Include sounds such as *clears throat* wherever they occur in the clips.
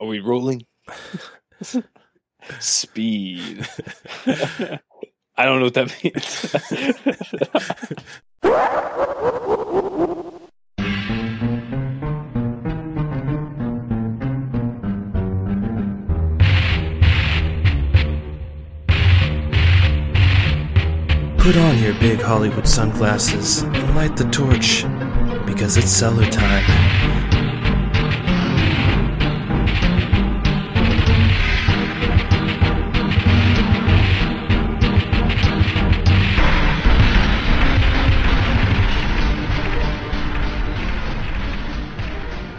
Are we rolling? *laughs* Speed. *laughs* I don't know what that means. Put on your big Hollywood sunglasses and light the torch because it's cellar time.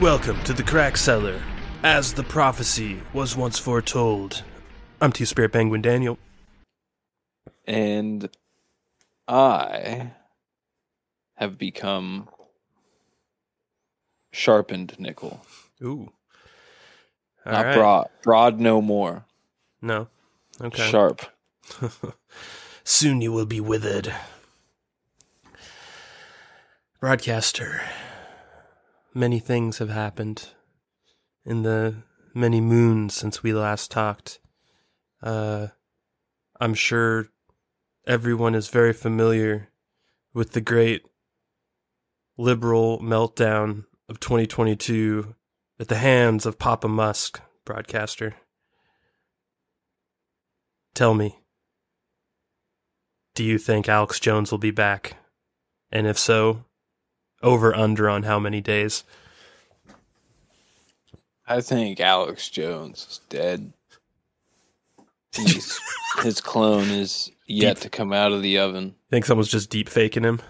Welcome to the Crack Cellar, as the prophecy was once foretold. I'm T Spirit Penguin Daniel. and I have become sharpened nickel. Ooh. All Not right. broad. Broad no more. No. Okay. Sharp. *laughs* Soon you will be withered. Broadcaster. Many things have happened in the many moons since we last talked. Uh, I'm sure everyone is very familiar with the great liberal meltdown of 2022 at the hands of Papa Musk, broadcaster. Tell me, do you think Alex Jones will be back? And if so, over under on how many days? I think Alex Jones is dead. He's, *laughs* his clone is yet Deep- to come out of the oven. I Think someone's just deep faking him?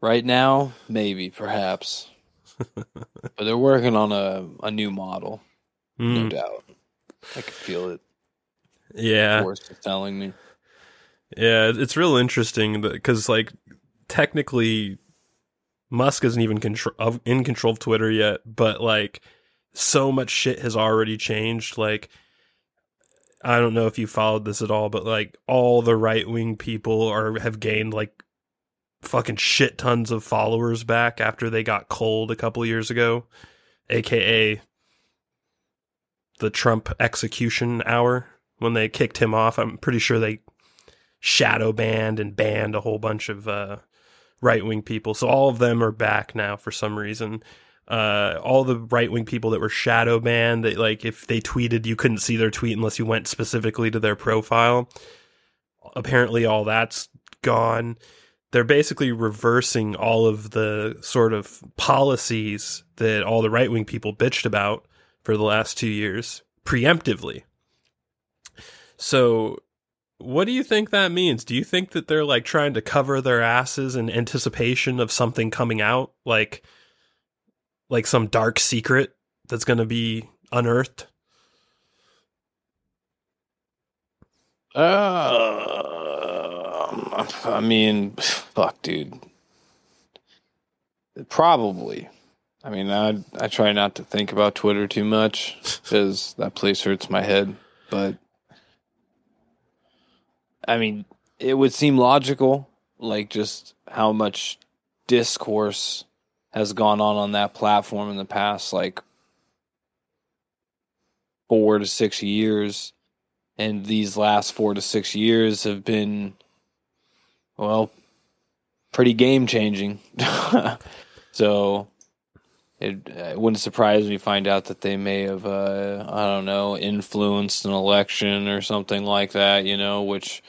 Right now, maybe, perhaps. *laughs* but they're working on a, a new model, no Mm, doubt. I can feel it. yeah, Force is telling me. yeah. It's real interesting because, like, technically, Musk isn't even in control of Twitter yet, but like, so much shit has already changed. Like, I don't know if you followed this at all, but like, all the right wing people are have gained like fucking shit tons of followers back after they got cold a couple years ago, aka the Trump execution hour when they kicked him off. I'm pretty sure they shadow banned and banned a whole bunch of uh, right wing people. So all of them are back now for some reason. Uh, all the right wing people that were shadow banned, that like if they tweeted, you couldn't see their tweet unless you went specifically to their profile. Apparently, all that's gone. They're basically reversing all of the sort of policies that all the right wing people bitched about for the last two years preemptively. So what do you think that means? Do you think that they're like trying to cover their asses in anticipation of something coming out, like like some dark secret that's going to be unearthed? Uh, I mean, fuck, dude. Probably. I mean, I I try not to think about Twitter too much because that place hurts my head. But I mean, it would seem logical, like just how much discourse has gone on on that platform in the past, like four to six years. And these last four to six years have been well pretty game changing *laughs* so it, it wouldn't surprise me to find out that they may have uh, i don't know influenced an election or something like that you know which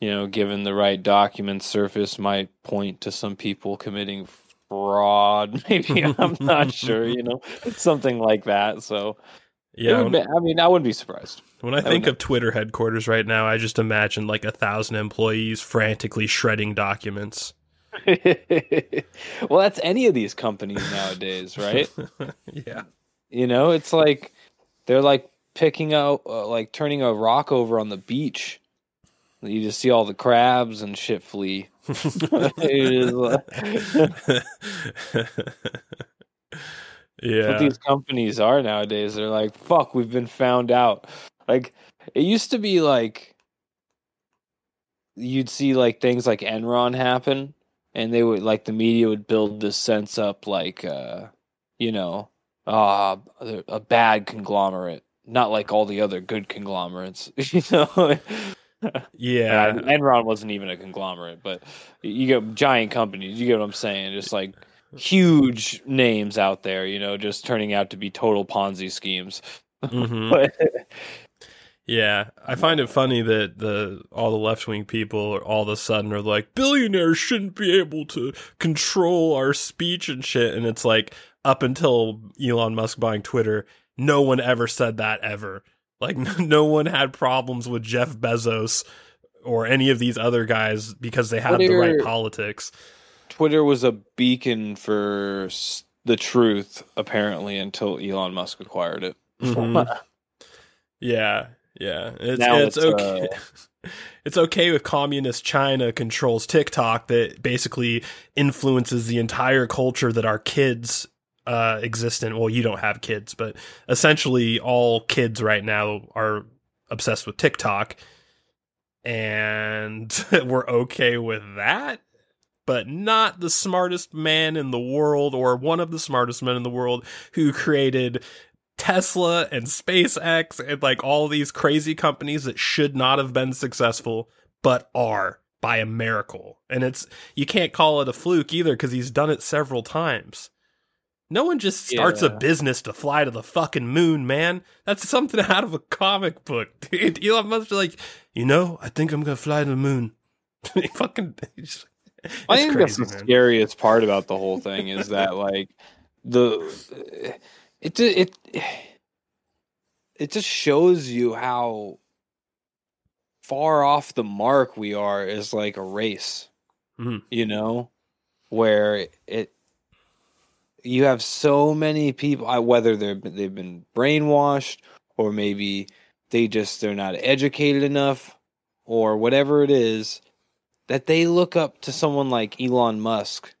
you know given the right documents surface might point to some people committing fraud *laughs* maybe i'm not *laughs* sure you know something like that so Yeah, be- i mean i wouldn't be surprised when I think of Twitter headquarters right now, I just imagine like a thousand employees frantically shredding documents. *laughs* well, that's any of these companies nowadays, right? yeah. you know, it's like they're like picking out, uh, like turning a rock over on the beach. You just see all the crabs and shit flee. *laughs* Yeah. what these companies are nowadays. They're like, fuck, we've been found out. Like, it used to be like you'd see like things like Enron happen, and they would like the media would build this sense up, like, uh, you know, uh, a bad conglomerate, not like all the other good conglomerates. *laughs* you know. Yeah, Enron wasn't even a conglomerate, but you get giant companies. You get what I'm saying? Just like huge names out there, you know, just turning out to be total Ponzi schemes. Mhm. *laughs* But Yeah, I find it funny that the all the left wing people are all of a sudden are like billionaires shouldn't be able to control our speech and shit, and it's like up until Elon Musk buying Twitter, no one ever said that ever. Like *laughs* no one had problems with Jeff Bezos or any of these other guys because they had the right politics. Twitter was a beacon for the truth, apparently, until Elon Musk acquired it. Mhm. *laughs* Yeah, yeah. It's Now it's, it's, uh, okay. *laughs* it's okay if communist China controls TikTok that basically influences the entire culture that our kids uh exist in. Well, you don't have kids, but essentially all kids right now are obsessed with TikTok and *laughs* we're okay with that. But not the smartest man in the world, or one of the smartest men in the world, who created Tesla and SpaceX and like all these crazy companies that should not have been successful but are by a miracle. And it's you can't call it a fluke either cuz he's done it several times. No one just starts a business to fly to the fucking moon, man. That's something *laughs* out of a comic book. Dude, Elon Musk's like, "You know, I think I'm going to fly to the moon." *laughs* he fucking I think crazy, that's the scariest part about the whole thing is that *laughs* like the it it it just shows you how far off the mark we are as like a race. Mhm. You know, where it you have so many people whether they're they've been brainwashed or maybe they just they're not educated enough or whatever it is that they look up to someone like Elon Musk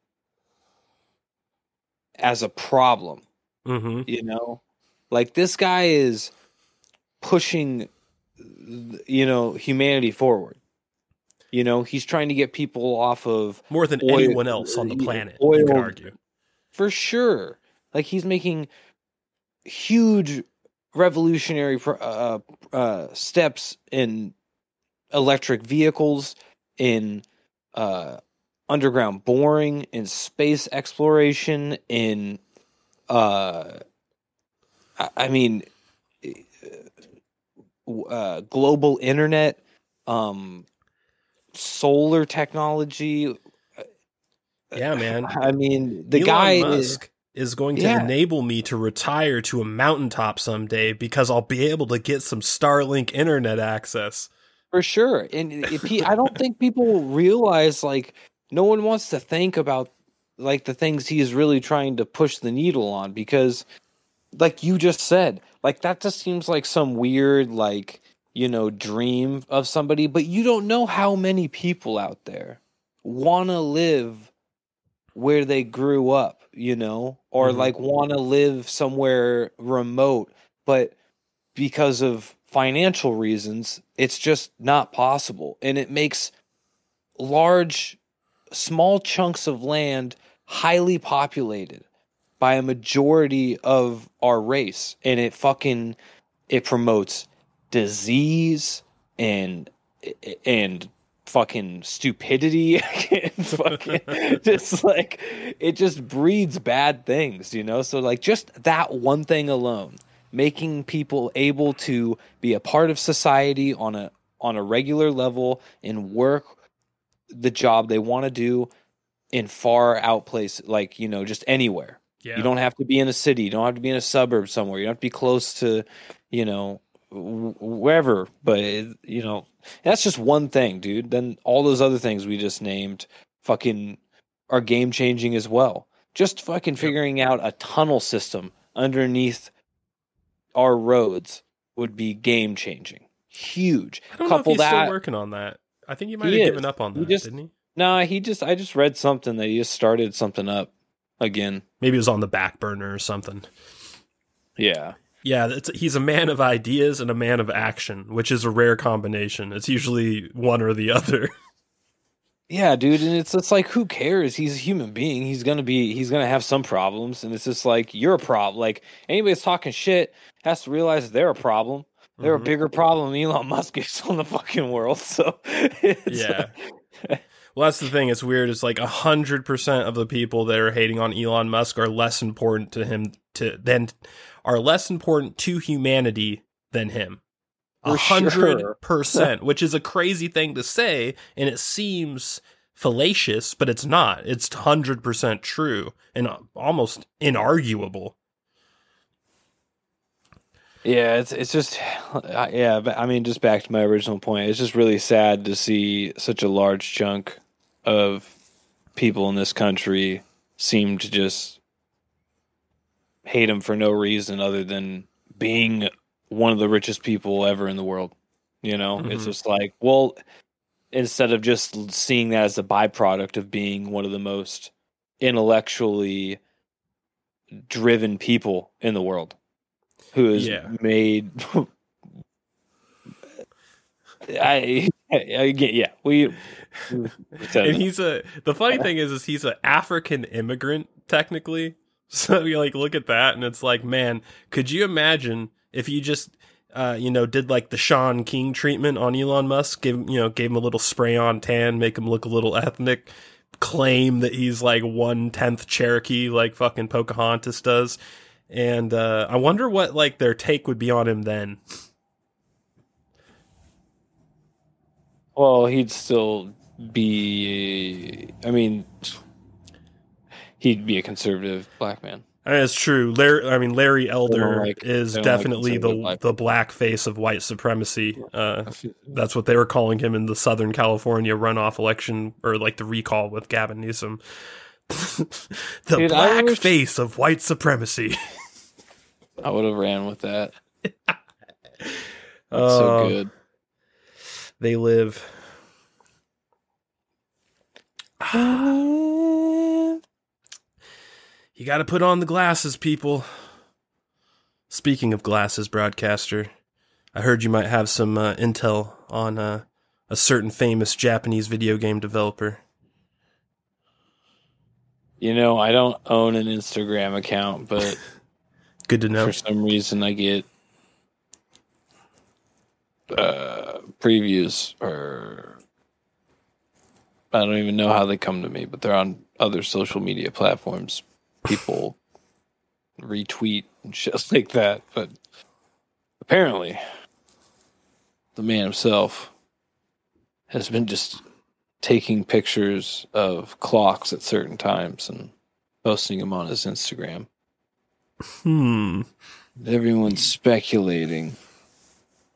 as a problem, Mhm. you know? Like this guy is pushing you know humanity forward. You know, he's trying to get people off of More than Oil- anyone else on the yeah, planet, you could argue. For sure. Like he's making huge revolutionary uh, uh, steps in electric vehicles, in uh, underground boring, in space exploration, in uh, I, I mean, uh, global internet, um, solar technology. Yeah, man. *laughs* I mean, the Elon guy is Musk is going to Yeah. enable me to retire to a mountaintop someday because I'll be able to get some Starlink internet access. For sure. And if he, I don't think people realize like no one wants to think about like the things he's really trying to push the needle on because like you just said, like that just seems like some weird like, you know, dream of somebody, but you don't know how many people out there want to live where they grew up, you know, or Mhm. like want to live somewhere remote, but because of financial reasons, it's just not possible. And it makes large, small chunks of land highly populated by a majority of our race. And it fucking, it promotes disease and, and fucking stupidity *laughs* *laughs* fucking just like it just breeds bad things you know? So like just that one thing alone making people able to be a part of society on a on a regular level and work the job they want to do in far out places like you know just anywhere. Yeah. you don't have to be in a city. You don't have to be in a suburb somewhere. You don't have to be close to you know wherever but it- you know that's just one thing dude then all those other things we just named fucking are game changing as well just fucking figuring out a tunnel system underneath our roads would be game changing huge I don't know if couple he's still working on that. I think he might He have is. given up on that, He that, just- didn't he? no he just i just read something that he just started something up again Maybe it was on the back burner or something. yeah Yeah, it's, he's a man of ideas and a man of action, which is a rare combination. It's usually one or the other. *laughs* Yeah, dude, and it's it's like who cares? He's a human being. He's gonna be he's gonna have some problems, and it's just like you're a problem. Like anybody that's talking shit has to realize they're a problem. They're Mhm. a bigger problem than Elon *laughs* Musk is on the fucking world. So *laughs* it's, Yeah. Well, that's the thing. It's weird. It's like a hundred percent of the people that are hating on Elon Musk are less important to him to than are less important to humanity than him. A hundred *laughs* percent, which is a crazy thing to say, and it seems fallacious, but it's not. It's hundred percent true and uh, almost inarguable. Yeah, it's it's just yeah, but I mean just back to my original point. It's just really sad to see such a large chunk of people in this country seem to just hate him for no reason other than being one of the richest people ever in the world. You know, it's Mhm. just like, well, instead of just seeing that as a byproduct of being one of the most intellectually driven people in the world who has Yeah. made I, I get yeah we, and he's a the funny thing is is he's an african immigrant technically. *laughs* So you like look at that and it's like man could you imagine if you just uh, you know, did like the Shaun King treatment on Elon Musk, give you know, gave him a little spray on tan, make him look a little ethnic, claim that he's like one tenth Cherokee, like fucking Pocahontas does, and uh, I wonder what like their take would be on him then. well he'd still be I mean he'd be a conservative black man I mean, it's true. Larry, I mean, Larry Elder like- is don't like definitely the black the black face of white supremacy. Uh, that's what they were calling him in the Southern California runoff election, or like the recall with Gavin Newsom. The Dude, black wish- face of white supremacy. I would have ran with that *laughs* that's Oh, so good They live. *sighs* You got to put on the glasses, people. Speaking of glasses, broadcaster, I heard you might have some uh, intel on uh, a certain famous Japanese video game developer. You know I don't own an Instagram account but *laughs* Good to know. for some reason I get uh, previews or I don't even know how they come to me, but they're on other social media platforms. People retweet and *laughs* shit like that. But apparently, the man himself has been just taking pictures of clocks at certain times and posting them on his Instagram. Hmm. Everyone's speculating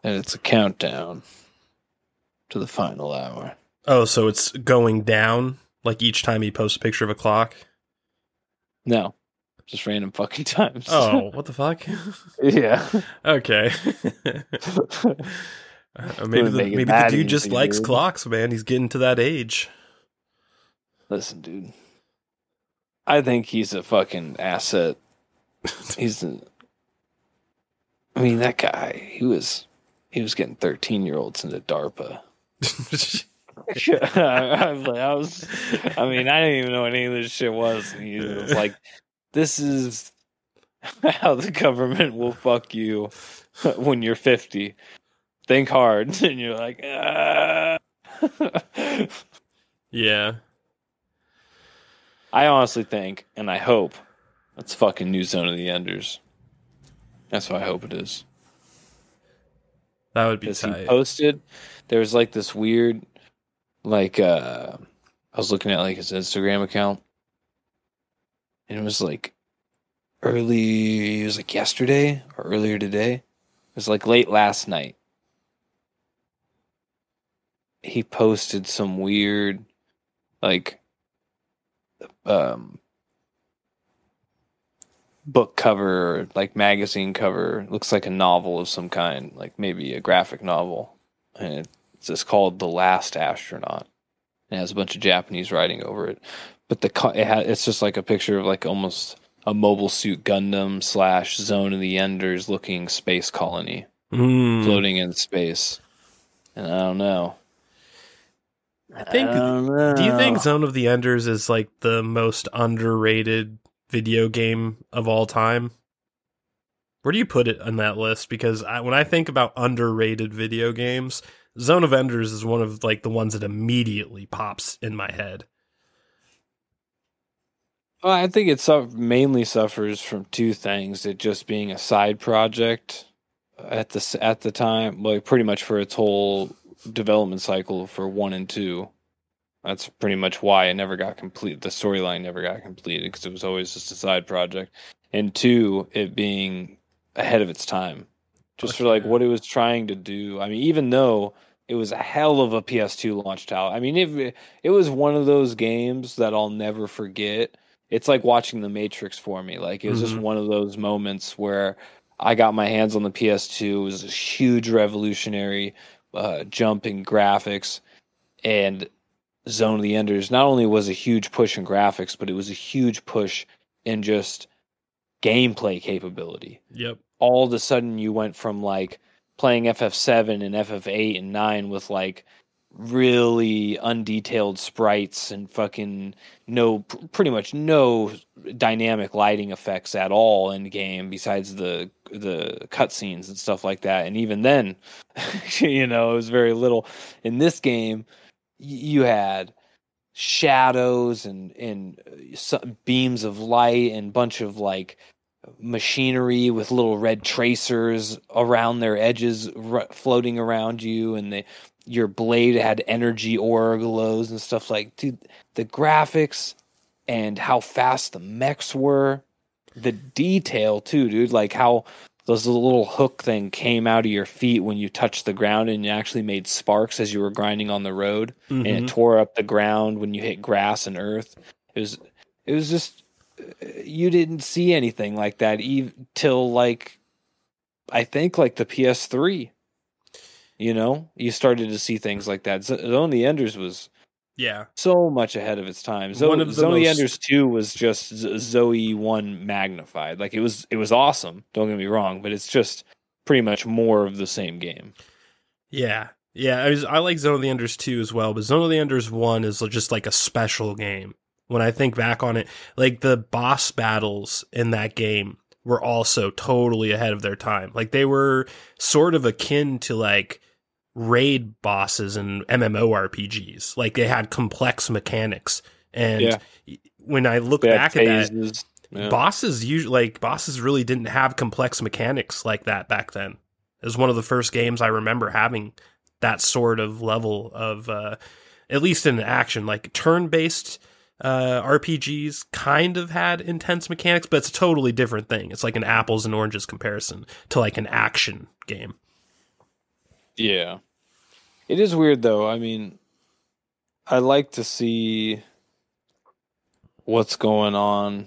that it's a countdown to the final hour. Oh, so it's going down like each time he posts a picture of a clock. No, just random fucking *laughs* times. Oh, what the fuck? *laughs* yeah. okay. *laughs* *laughs* Uh, maybe the, maybe the dude just likes clocks, man. He's getting to that age. Listen, dude. I think he's a fucking asset. *laughs* He's a, I mean, that guy, he was he was getting 13 year olds into DARPA. *laughs* I was like, I was, I mean, I didn't even know what any of this shit was. And he was like, this is how the government will fuck you when you're 50. Think hard. *laughs* And you're like, ah. *laughs* yeah. I honestly think, and I hope, that's fucking New Zone of the Enders. That's what I hope it is. That would be Because he tight. posted, there was like this weird, like, uh, I was looking at like his Instagram account, and it was like early, it was like yesterday or earlier today. It was like late last night. He posted some weird, like, um, book cover, or, like magazine cover. Looks like a novel of some kind, like maybe a graphic novel, and it's just called "The Last Astronaut." It has a bunch of Japanese writing over it, but the it ha- it's just like a picture of like almost a mobile suit Gundam slash Zone of the Enders looking space colony Mm. floating in space, and I don't know. I think. I. Do you think oh, Zone of the Enders is like the most underrated video game of all time? Where do you put it on that list? Because I, when I think about underrated video games, Zone of Enders is one of like the ones that immediately pops in my head. Well, I think it su- mainly suffers from two things: it just being a side project at the at the time, like pretty much for its whole development cycle for one and two. That's pretty much why it never got complete. The storyline never got completed because it was always just a side project. And two, it being ahead of its time, just for like what it was trying to do. I mean, even though it was a hell of a PS2 launch title. I mean, it it was one of those games that I'll never forget. It's like watching The Matrix for me. Like it was just Mhm. one of those moments where I got my hands on the PS2. It was a huge revolutionary uh, jump in graphics, and Zone of the Enders not only was a huge push in graphics, but it was a huge push in just gameplay capability Yep. all of a sudden you went from like playing FF7 and FF8 and 9 with like really undetailed sprites and fucking no pretty much no dynamic lighting effects at all in game besides the the cutscenes and stuff like that. And even then *laughs* you know it was very little. In this game you had shadows and and uh, beams of light and bunch of like machinery with little red tracers around their edges floating around you. And the your blade had energy aura glows and stuff like dude the graphics and how fast the mechs were the detail too dude like how those little hook thing came out of your feet when you touched the ground and it actually made sparks as you were grinding on the road and Mhm. it tore up the ground when you hit grass and earth. It was it was just uh, you didn't see anything like that ev- till like I think like the PS3. You know, you started to see things like that. Z- Zone of the Enders was Yeah. so much ahead of its time. Zo- One of the Zone of the most- Enders two was just Z- Zoe one magnified. Like it was it was awesome. Don't get me wrong, but it's just pretty much more of the same game. Yeah. Yeah, I, was, I like Zone of the Enders 2 as well, but Zone of the Enders 1 is just like a special game. When I think back on it, like the boss battles in that game were also totally ahead of their time. Like they were sort of akin to like raid bosses in MMORPGs. Like they had complex mechanics. And Yeah. when I look back at that. Yeah. bosses usually like bosses really didn't have complex mechanics like that back then. It was one of the first games I remember having that sort of level of uh at least in action like turn-based uh RPGs kind of had intense mechanics but it's a totally different thing. It's like an apples and oranges comparison to like an action game. Yeah. It is weird though. I mean, I like to see what's going on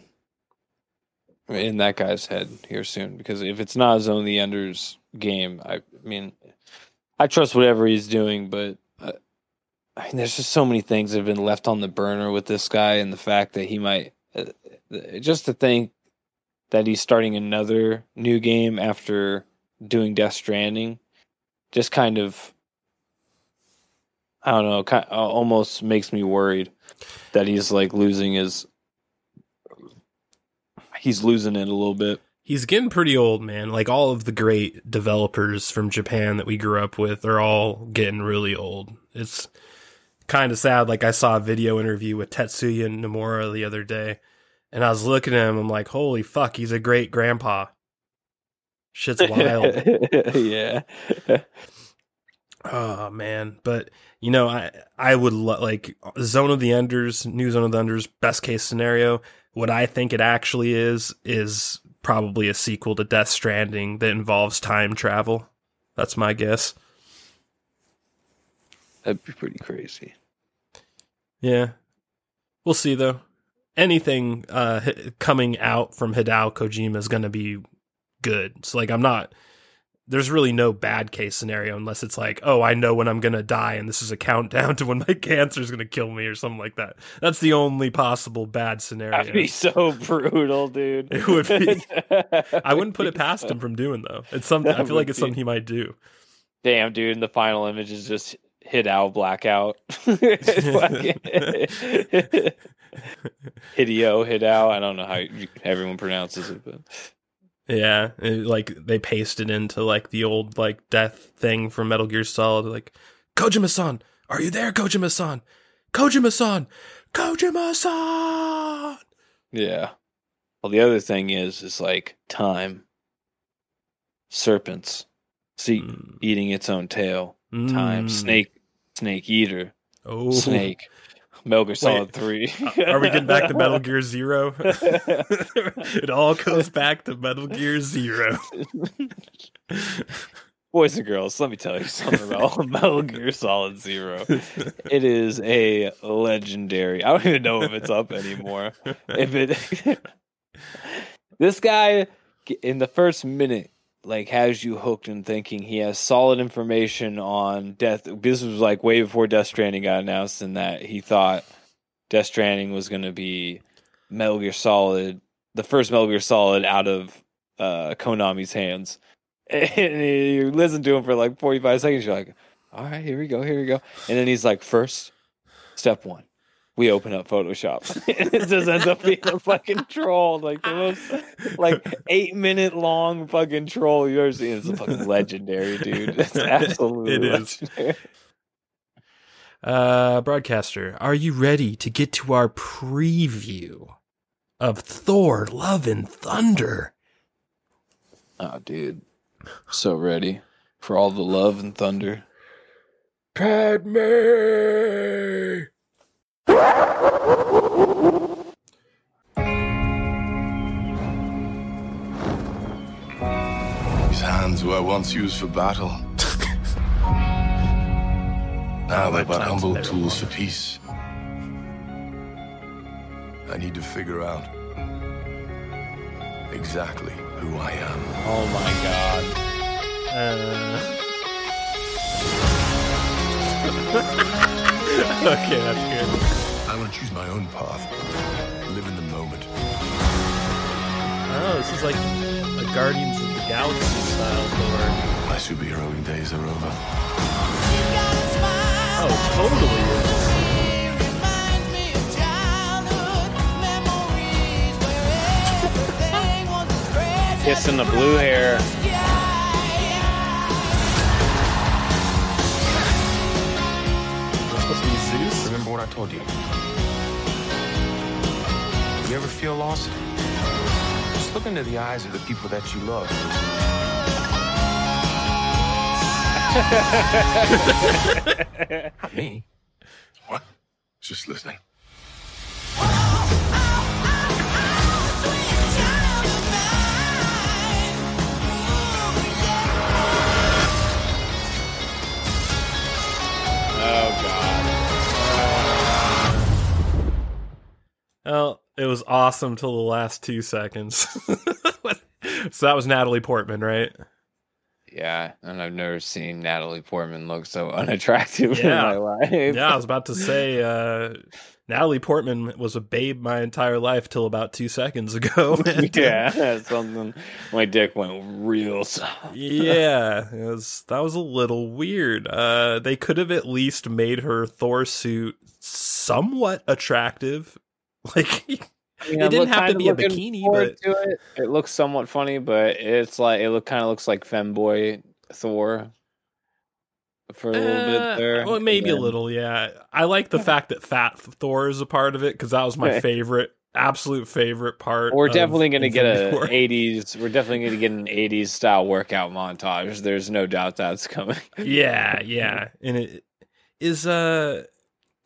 in that guy's head here soon because if it's not Zone of the Enders game, I, mean, I trust whatever he's doing, but uh, I mean, there's just so many things that have been left on the burner with this guy and the fact that he might uh, just to think that he's starting another new game after doing Death Stranding just kind of I don't know, kind uh, almost makes me worried that he's like losing his he's losing it a little bit. He's getting pretty old, man. Like all of the great developers from Japan that we grew up with are all getting really old. It's kind of sad. Like I saw a video interview with Tetsuya Nomura the other day, and I was looking at him. I'm like, holy fuck, he's a great grandpa. Shit's wild. *laughs* yeah. oh man, but you know, I I would lo- like Zone of the Enders, New Zone of the Enders. Best case scenario, what I think it actually is is probably a sequel to Death Stranding that involves time travel. That's my guess. That'd be pretty crazy. Yeah. We'll see though. Anything uh coming out from Hideo Kojima is going to be good. So like I'm not there's really no bad case scenario unless it's like, "Oh, I know when I'm going to die and this is a countdown to when my *laughs* cancer is going to kill me or something like that." That's the only possible bad scenario. That'd be so *laughs* brutal, dude. It would be. I wouldn't put it *laughs* past so- him from doing though. It's something I feel like it's be- something he might do. Damn, dude, and the final image is just Hideo blackout. Fucking- Hideo, Hideo. I don't know how you, everyone pronounces it, but Yeah, it- like they pasted into like the old like death thing from Metal Gear Solid, like Kojima-san, are you there, Kojima-san? Kojima-san, Kojima-san. yeah. Well, the other thing is, is like time. Serpents, see, Mm. eating its own tail. Time, Mm. snake, snake eater, Oh, snake. Metal Gear Solid Three. *laughs* Uh, are we getting back to Metal Gear Zero? *laughs* it all goes back to Metal Gear Zero. *laughs* Boys and girls, let me tell you something about Metal Gear Solid Zero. It is a legendary. I don't even know if it's up anymore. If it, this guy in the first minute, like, has you hooked and thinking he has solid information on Death. This was like way before Death Stranding got announced, and that he thought Death Stranding was going to be Metal Gear Solid, the first Metal Gear Solid out of uh, Konami's hands. *laughs* And you listen to him for like 45 seconds. You're like, all right, here we go, here we go. And then he's like, first, step one, we open up Photoshop. *laughs* it just ends up being a fucking troll. Like the most, like eight minute long fucking troll you've ever seen. It's a fucking legendary, dude. It's *laughs* absolutely It is. legendary. Uh, broadcaster, are you ready to get to our preview of Thor: Love and Thunder? Oh, dude. So ready for all the love and thunder. Padme. These hands were once used for battle. *laughs* now they're but humble tools for peace. I need to figure out exactly who I am. Oh my god. Uh... *laughs* *laughs* okay, that's good. I want to choose my own path. Live in the moment. Oh, this is like a Guardians of the Galaxy style Thor. My superheroing days are over. Oh, totally. *laughs* Kissing the blue hair. What I told you. You ever feel lost? Just look into the eyes of the people that you love. *laughs* Not me. What? Just listening. Well, it was awesome till the last two seconds. *laughs* so that was Natalie Portman, right? Yeah, and I've never seen Natalie Portman look so unattractive Yeah. in my life. Yeah, I was about to say uh, Natalie Portman was a babe my entire life till about two seconds ago. *laughs* *laughs* And, yeah, something. My dick went real soft. yeah, it was, that was a little weird. Uh, they could have at least made her Thor suit somewhat attractive. *laughs* Like, I mean, It didn't have to be a bikini, but- it. it looks somewhat funny, but it's like it look kind of looks like femboy Thor for a little Uh, bit there. Well, maybe a little, yeah. I like the fact that Fat Thor is a part of it because that was my Okay. *laughs* favorite, absolute favorite part. We're definitely going to get a War. *laughs* '80s. We're definitely going to get an '80s style workout montage. There's no doubt that's coming. yeah, yeah. And it is uh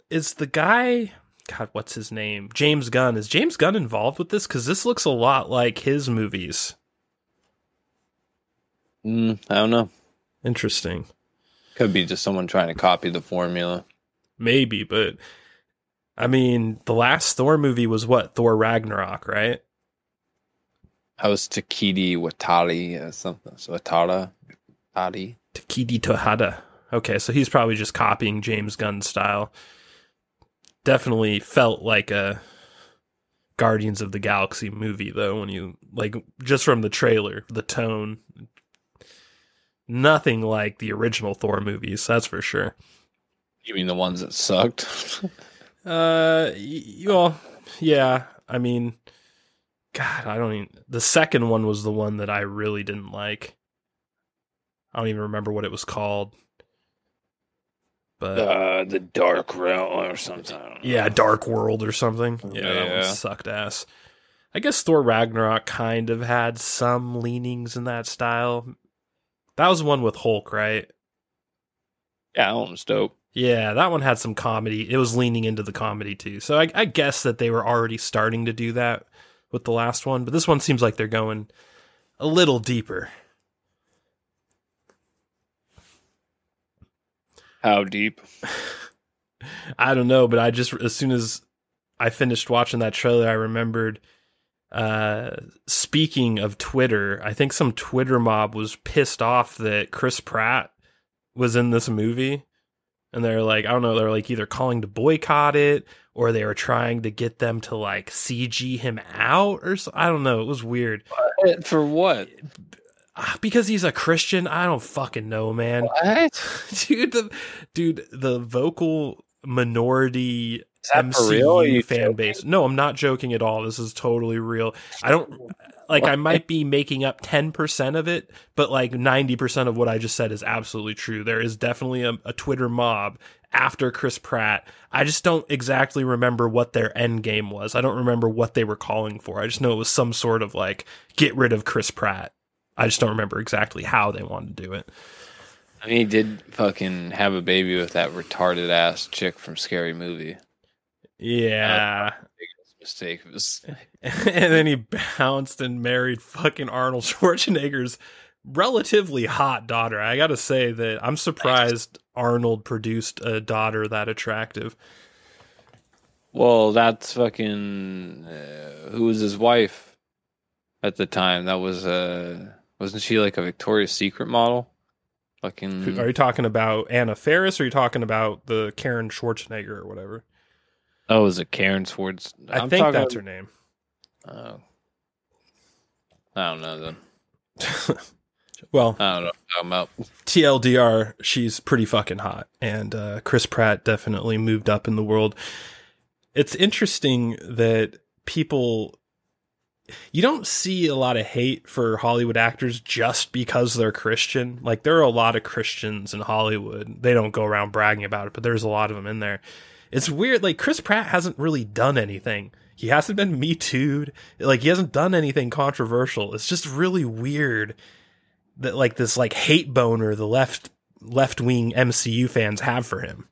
is the guy God, what's his name? James Gunn. Is James Gunn involved with this? Because this looks a lot like his movies. Mm, I don't know. Interesting. Could be just someone trying to copy the formula. Maybe, but I mean, the last Thor movie was what? Thor Ragnarok, right? I was Takiti Watari or something. So Watara, Watari. Takidi Tohada. Okay, so he's probably just copying James Gunn's style. Definitely felt like a Guardians of the Galaxy movie though when you like just from the trailer, the tone. Nothing like the original Thor movies, that's for sure. You mean the ones that sucked? *laughs* Uh, well, yeah. I mean, God, I don't even. The second one was the one that I really didn't like. I don't even remember what it was called. But uh, the Dark Realm or something. I don't know. yeah, Dark World or something. Yeah, that one sucked ass. I guess Thor Ragnarok kind of had some leanings in that style. That was the one with Hulk, right? yeah, that one was dope. Yeah, that one had some comedy. It was leaning into the comedy too. So I, I guess that they were already starting to do that with the last one, but this one seems like they're going a little deeper. How deep? *laughs* I don't know, but I just as soon as I finished watching that trailer, I remembered. Uh, speaking of Twitter, I think some Twitter mob was pissed off that Chris Pratt was in this movie, and they're like, I don't know, they're like either calling to boycott it or they were trying to get them to like CG him out or so. I don't know. It was weird For what? Ah, because he's a Christian. I don't fucking know, man. What? *laughs* dude the dude the vocal minority Is that for real? Are MCU fan joking? base. No, I'm not joking at all. This is totally real. I don't *laughs* like I might be making up 10% of it, but like 90% of what I just said is absolutely true. There is definitely a, a Twitter mob after Chris Pratt. I just don't exactly remember what their end game was. I don't remember what they were calling for. I just know it was some sort of like get rid of Chris Pratt. I just don't remember exactly how they wanted to do it. I mean, he did fucking have a baby with that retarded ass chick from Scary Movie. Yeah. Mistake was *laughs* and then he bounced and married fucking Arnold Schwarzenegger's relatively hot daughter. I got to say that I'm surprised Arnold produced a daughter that attractive. well, that's fucking uh, who was his wife at the time? That was uh wasn't she like a Victoria's Secret model? Fucking Are you talking about Anna Faris or are you talking about the Karen Schwarzenegger or whatever? oh, is it Karen Swartz? I I'm think talking- that's her name. Oh. I don't know then. *laughs* Well, I don't know. I'm about. TLDR, she's pretty fucking hot, and uh, Chris Pratt definitely moved up in the world. It's interesting that people. You don't see a lot of hate for Hollywood actors just because they're Christian. Like, there are a lot of Christians in Hollywood. They don't go around bragging about it, but there's a lot of them in there. It's weird. Like, Chris Pratt hasn't really done anything. He hasn't been Me Too'd. Like, he hasn't done anything controversial. It's just really weird that like this like hate boner the left left wing MCU fans have for him.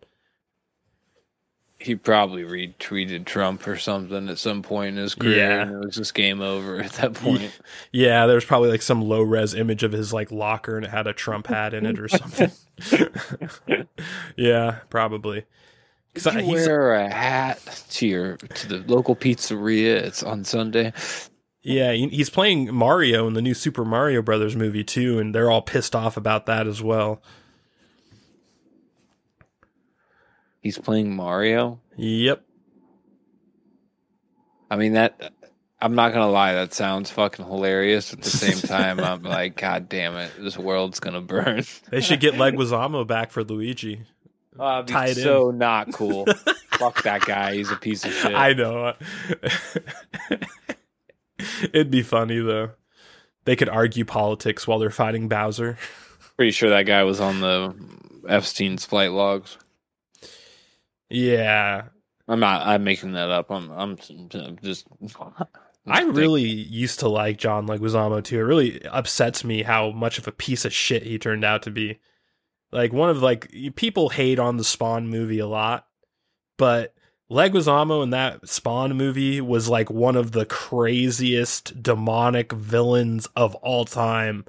He probably retweeted Trump or something at some point in his career, Yeah. and it was just game over at that point. Yeah, there's probably like some low res image of his like locker and it had a Trump hat in it or something. *laughs* yeah, probably. I- Did you wear a hat to your to the local pizzeria? It's on Sunday. yeah, he's playing Mario in the new Super Mario Brothers movie too, and they're all pissed off about that as well. He's playing Mario. Yep. I mean that. I'm not gonna lie, that sounds fucking hilarious. At the same *laughs* time, I'm like, God damn it, this world's gonna burn. *laughs* They should get Leguizamo back for Luigi. Uh, Tie it in. so not cool. *laughs* Fuck that guy. He's a piece of shit. I know. It'd be funny though. They could argue politics while they're fighting Bowser. Pretty sure that guy was on the Epstein's flight logs. Yeah. I'm not. I'm making that up. I'm. I'm, I'm just. *laughs* I really used to like John Leguizamo too. It really upsets me how much of a piece of shit he turned out to be. Like one of like people hate on the Spawn movie a lot, but Leguizamo in that Spawn movie was like one of the craziest demonic villains of all time.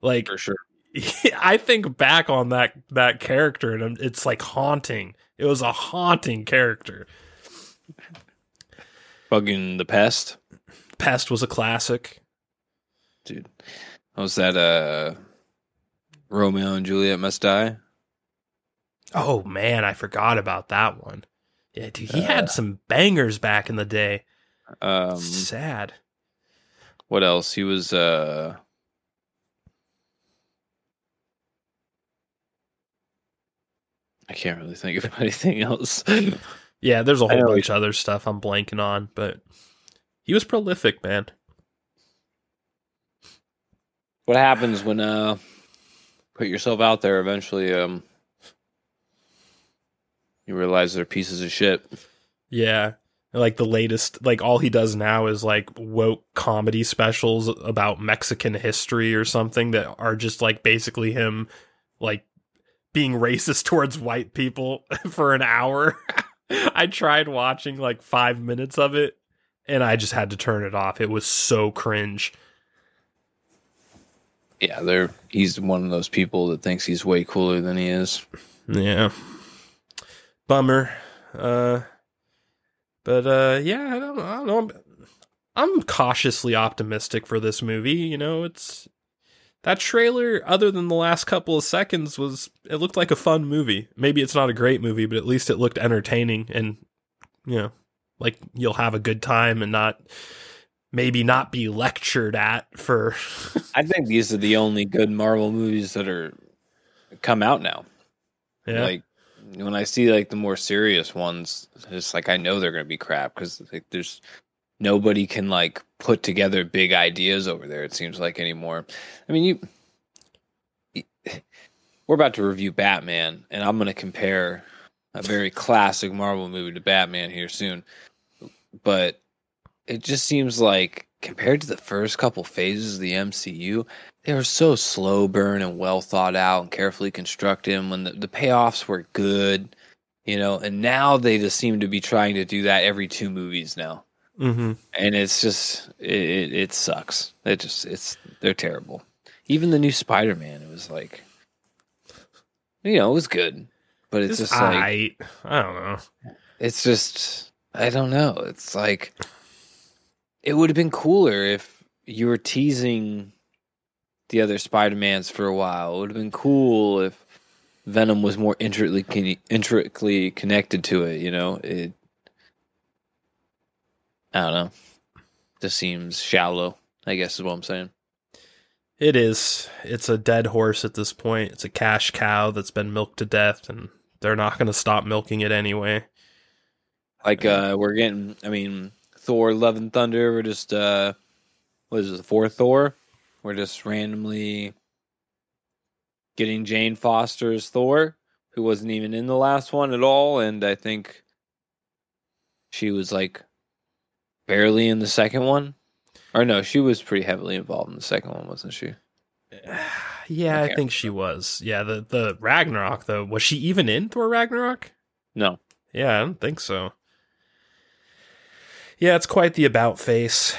Like for sure. *laughs* I think back on that that character and it's like haunting. It was a haunting character. Fucking the pest, Pest was a classic. dude. Was that uh Romeo and Juliet Must Die? Oh man, I forgot about that one. Yeah, dude, he had some bangers back in the day. Um, Sad. what else? He was uh I can't really think of *laughs* anything else. Yeah, there's a whole bunch of other stuff I'm blanking on, but he was prolific, man. what happens when uh put yourself out there eventually um you realize they're pieces of shit. Yeah. Like the latest, like all he does now is like woke comedy specials about Mexican history or something that are just like basically him like being racist *laughs* towards white people *laughs* for an hour. I tried watching like five minutes of it and I just had to turn it off. It was so cringe. Yeah, they're he's one of those people that thinks he's way cooler than he is. Yeah. Bummer. Uh but uh yeah, I don't, I don't know. I'm, I'm cautiously optimistic for this movie, you know, it's that trailer other than the last couple of seconds was it looked like a fun movie. Maybe it's not a great movie, but at least it looked entertaining and you know, like you'll have a good time and not maybe not be lectured at for *laughs* I think these are the only good Marvel movies that are come out now. yeah. Like when I see like the more serious ones, it's like I know they're gonna be crap because like there's nobody can like put together big ideas over there. It seems like anymore. I mean, you we're about to review Batman, and I'm gonna compare a very classic Marvel movie to Batman here soon, but it just seems like compared to the first couple phases of the MCU, they were so slow burn and well thought out and carefully constructed. And when the, the payoffs were good, you know, and now they just seem to be trying to do that every two movies now, mhm. and it's just it, it, sucks. It just it's they're terrible. Even the new Spider Man, it was like, you know, it was good, but it's It's just like aight. I don't know. it's just I don't know. It's like it would have been cooler if you were teasing the other Spider-Mans for a while. It would have been cool if Venom was more intricately intricately connected to it, you know. It I don't know. Just seems shallow, I guess is what I'm saying. It is. It's a dead horse at this point. It's a cash cow that's been milked to death, and they're not going to stop milking it anyway. Like uh we're getting I mean Thor Love and Thunder, we're just uh what is it, the fourth Thor? We're just randomly getting Jane Foster as Thor, who wasn't even in the last one at all, and I think she was like barely in the second one. Or no, she was pretty heavily involved in the second one, wasn't she? *sighs* Yeah, I I think she was. Yeah, the the Ragnarok though. Was she even in Thor Ragnarok? No. Yeah, I don't think so. Yeah, it's quite the about face.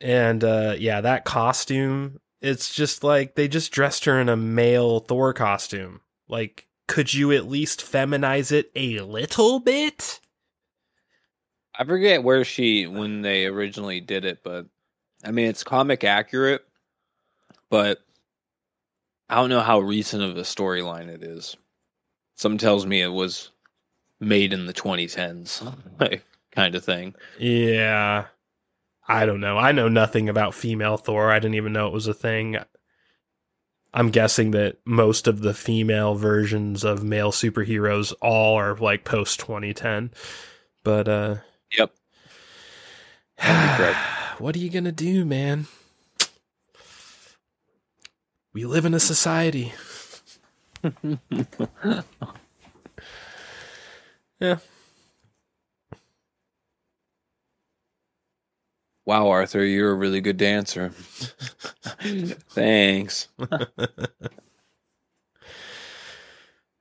And uh yeah, that costume, it's just like they just dressed her in a male Thor costume. Like could you at least feminize it a little bit? I forget where she when they originally did it, but I mean it's comic accurate, but I don't know how recent of a storyline it is. Some tells me it was made in the 2010s, *laughs* like, kind of thing. Yeah. I don't know. I know nothing about female Thor. I didn't even know it was a thing. I'm guessing that most of the female versions of male superheroes all are like post 2010. But uh Yep. That'd be correct. *sighs* what are you going to do, man? We live in a society. *laughs* yeah. Wow, Arthur, you're a really good dancer. *laughs* Thanks. *sighs*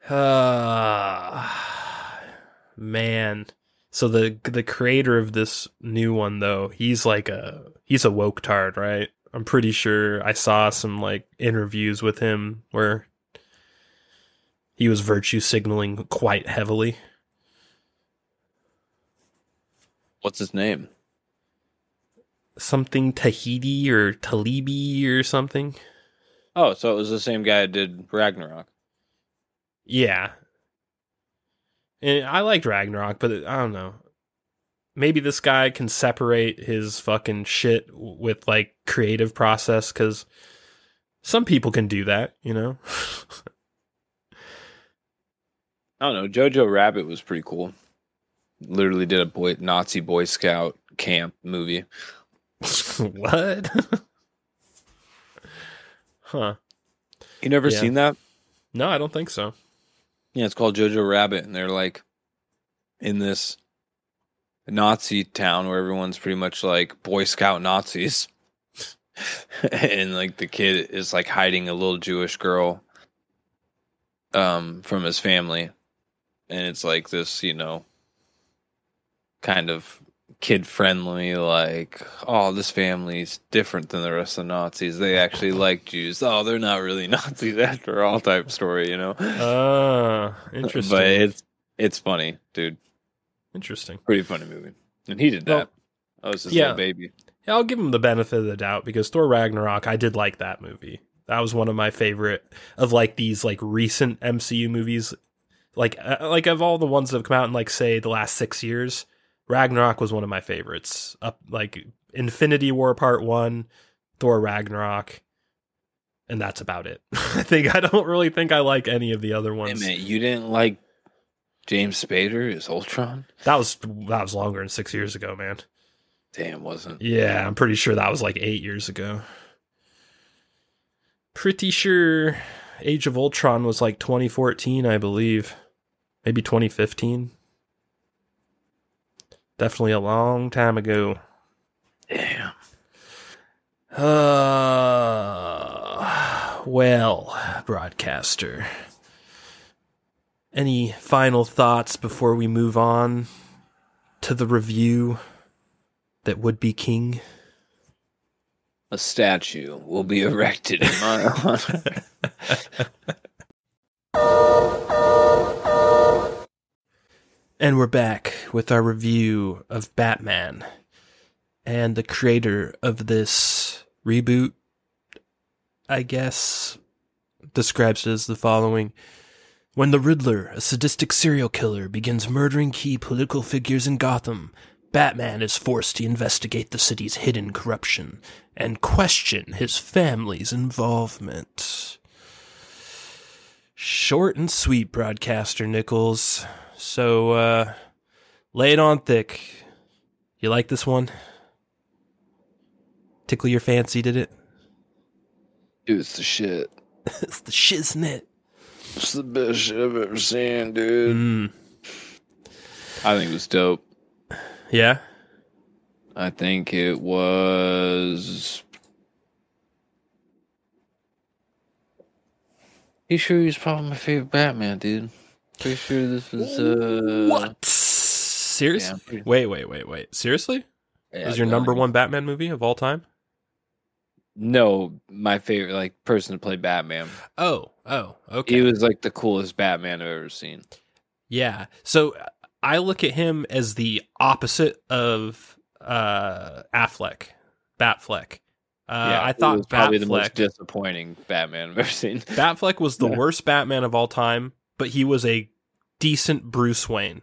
Ah, man. So the the creator of this new one though, he's like a he's a woke tard, right? I'm pretty sure I saw some like interviews with him where he was virtue signaling quite heavily. What's his name? Something Tahiti or Talibi or something. Oh, so it was the same guy that did Ragnarok. Yeah. And I liked Ragnarok, but I don't know. Maybe this guy can separate his fucking shit with like creative process cuz some people can do that, you know. *laughs* I don't know. Jojo Rabbit was pretty cool. Literally did a boy Nazi Boy Scout camp movie. *laughs* what? *laughs* huh. You never Yeah. seen that? No, I don't think so. Yeah, it's called Jojo Rabbit, and they're like in this Nazi town where everyone's pretty much like Boy Scout Nazis. *laughs* and like the kid is like hiding a little Jewish girl um from his family. And it's like this, you know, kind of kid friendly, like, oh, this family's different than the rest of the Nazis. They actually like Jews. Oh, they're not really *laughs* Nazis after all type story, you know? Ah, interesting. But it's it's funny, dude. interesting. Pretty funny movie. And he did Well, that. I was his yeah. little baby. Yeah, I'll give him the benefit of the doubt because Thor Ragnarok, I did like that movie. That was one of my favorite of like these like recent MCU movies. Like uh, like of all the ones that have come out in like say the last 6 years, Ragnarok was one of my favorites. Up like Infinity War Part 1, Thor Ragnarok, and that's about it. *laughs* I think I don't really think I like any of the other Wait a ones. you didn't like James Spader as Ultron? That was that was longer than 6 years ago, man. Damn, wasn't. Yeah, I'm pretty sure that was like eight years ago. Pretty sure Age of Ultron was like 2014, I believe. Maybe 2015. Definitely a long time ago. Damn. Uh, well, broadcaster. Any final thoughts before we move on to the review that would be king? A statue will be erected in my honor. *laughs* And we're back with our review of Batman. And the creator of this reboot, I guess, describes it as the following When the Riddler, a sadistic serial killer, begins murdering key political figures in Gotham, Batman is forced to investigate the city's hidden corruption and question his family's involvement. Short and sweet, broadcaster Nichols. So, uh, lay it on thick. You like this one? Tickle your fancy, did it? Dude, it's the shit. *laughs* it's the shiznit. It's the best shit I've ever seen, dude. Mm. I think it was dope. Yeah? I think it was. He sure he's probably my favorite Batman, dude. Pretty sure this was. uh what? Seriously? Yeah, Wait, wait, wait, wait. Seriously? Yeah, Is your number one Batman movie of all time? No, my favorite like person to play Batman. Oh, oh, okay. He was like the coolest Batman I've ever seen. Yeah. So I look at him as the opposite of uh Affleck, Batfleck. Uh, I he thought was probably the most disappointing Batman I've ever seen. Batfleck was the *laughs* Yeah. worst Batman of all time, but he was a decent Bruce Wayne.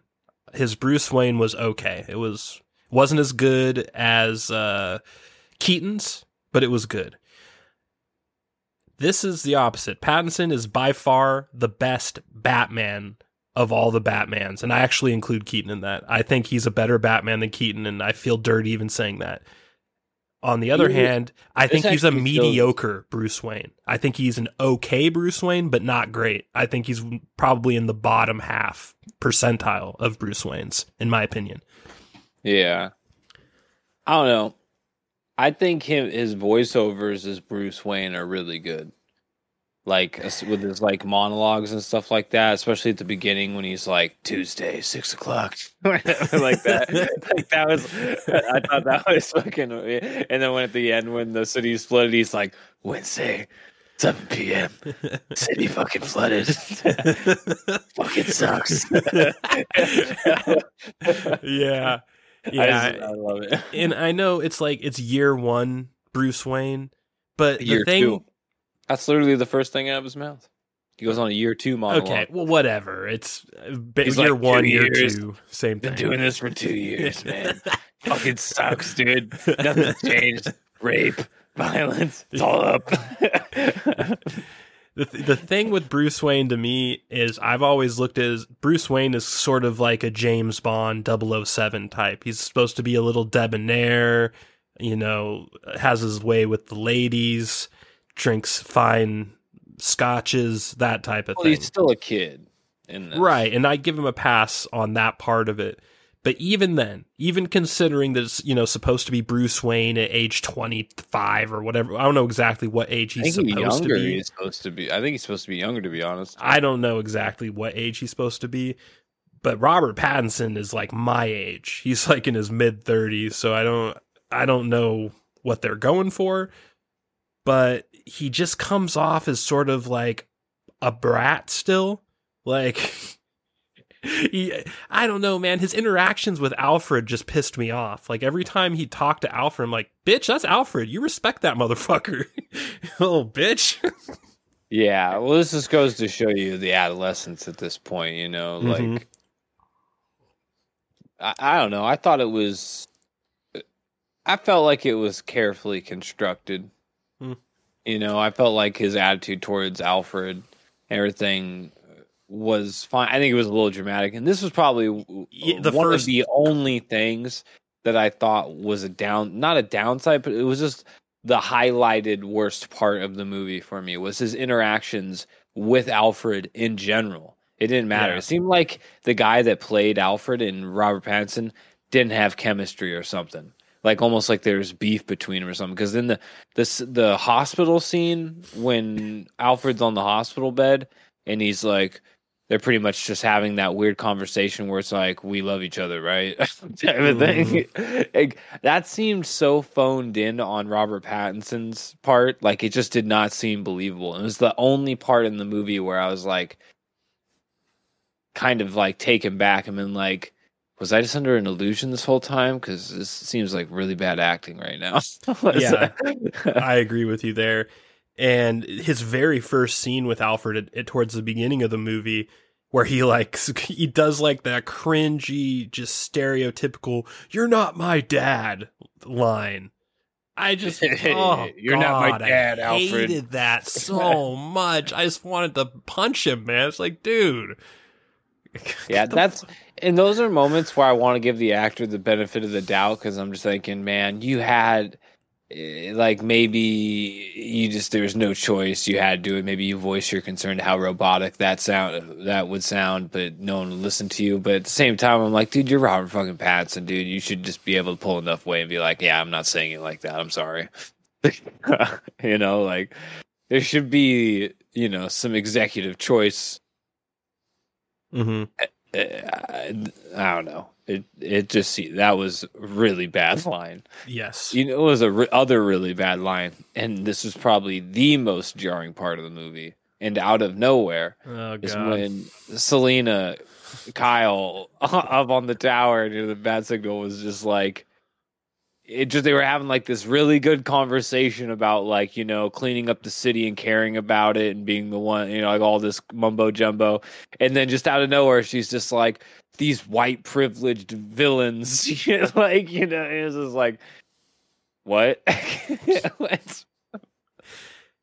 His Bruce Wayne was okay. It was wasn't as good as uh, Keaton's, but it was good. This is the opposite. Pattinson is by far the best Batman of all the Batmans, and I actually include Keaton in that. I think he's a better Batman than Keaton, and I feel dirty even saying that. On the other You- hand, I think he's a actually feels- mediocre Bruce Wayne. I think he's an okay Bruce Wayne, but not great. I think he's probably in the bottom half percentile of Bruce Wayne's, in my opinion. Yeah. I don't know. I think him his voiceovers as Bruce Wayne are really good. Like with his like monologues and stuff like that, especially at the beginning when he's like Tuesday six o'clock, *laughs* like that. like that was, I thought that was fucking. And then when at the end when the city's flooded, he's like Wednesday, seven p.m. City fucking flooded. *laughs* fucking sucks. *laughs* yeah. I, Yeah. just- I love it. and I know it's like it's year one Bruce Wayne, but the year thing two. That's literally the first thing out of his mouth. He goes on a year two monologue. Okay, well, whatever. It's uh, ba- year like, one, year years. two, same thing. Been doing this for two years, *laughs* man. Fucking sucks, dude. Nothing's *laughs* changed. Rape, violence, it's all up. *laughs* the th- the thing with Bruce Wayne to me is I've always looked at as Bruce Wayne is sort of like a James Bond 007 type. He's supposed to be a little debonair, you know, has his way with the ladies, drinks fine scotches, that type of Well, thing. he's still a kid. Right, and I give him a pass on that part of it. But even then, even considering that it's you know supposed to be Bruce Wayne at age twenty five or whatever, I don't know exactly what age I he's supposed to be. He's supposed to be. I think he's supposed to be younger. To be honest. I don't know exactly what age he's supposed to be, but Robert Pattinson is like my age. He's like in his mid thirties, so I don't I don't know what they're going for, but he just comes off as sort of like a brat still. Like *laughs* he, I don't know, man. His interactions with Alfred just pissed me off. Like every time he talked to Alfred, I'm like, "Bitch, that's Alfred. You respect that motherfucker, little *laughs* bitch." Yeah, well, this just goes to show you the adolescence at this point. You know, like Mhm. I, I don't know. I thought it was. I felt like it was carefully constructed. You know, I felt like his attitude towards Alfred, everything was fine. I think it was a little dramatic, and this was probably Yeah, the one first- of the only things that I thought was a down, not a downside, but it was just the highlighted worst part of the movie for me was his interactions with Alfred in general. It didn't matter. Yeah. It seemed like the guy that played Alfred and Robert Pattinson didn't have chemistry or something. Like almost like there's beef between them or something. Because then the this the hospital scene when Alfred's on the hospital bed and he's like, they're pretty much just having that weird conversation where it's like, we love each other, right? *laughs* type of thing. Mm-hmm. *laughs* like, that seemed so phoned in on Robert Pattinson's part. Like it just did not seem believable. It was the only part in the movie where I was like, kind of like taken back and been like, was I just under an illusion this whole time? Because this seems like really bad acting right now. *laughs* *laughs* Yeah. *laughs* I agree with you there. And his very first scene with Alfred at, at- towards the beginning of the movie, where he like he does like that cringy, just stereotypical "You're not my dad" line. I just oh, You're not my God, I dad, Alfred. Hated that so much. I just wanted to punch him, man. It's like, dude. yeah, that's and those are moments where I want to give the actor the benefit of the doubt because I'm just thinking, man, you had eh, like maybe you just there was no choice. You had to do it. Maybe you voice your concern to how robotic that sound that would sound, but no one would listen to you. But at the same time, I'm like, dude, you're Robert fucking Pattinson, dude. You should just be able to pull enough weight and be like, yeah, I'm not saying it like that. I'm sorry. *laughs* you know, like there should be you know some executive choice Mhm. I, I don't know. It it just that was really bad line. Yes. You know, it was a re- other really bad line, and this was probably the most jarring part of the movie. And out of nowhere oh is when Selina, Kyle *laughs* up on the tower near the Bat-Signal was just like. It just they were having like this really good conversation about like you know cleaning up the city and caring about it and being the one you know like all this mumbo jumbo. And then just out of nowhere she's just like these white privileged villains. *laughs* Like you know it's just like what? *laughs* It's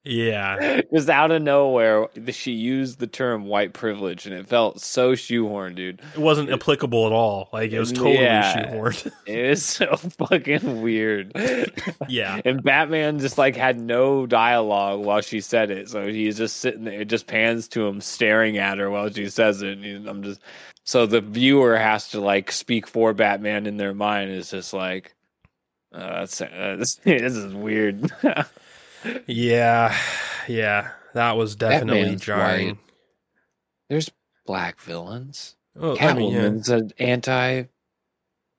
yeah. *laughs* just out of nowhere she used the term white privilege and it felt so shoehorned dude It wasn't applicable at all. Like it was totally Yeah. shoehorned. *laughs* it was so fucking weird *laughs* yeah. and batman just like had no dialogue while she said it so he's just sitting there it just pans to him staring at her while she says it and i'm just so the viewer has to like speak for batman in their mind it's just like uh, that's, uh, this, this is weird Yeah. Yeah. That was definitely jarring. white. there's black villains Oh, I mean, yeah. an anti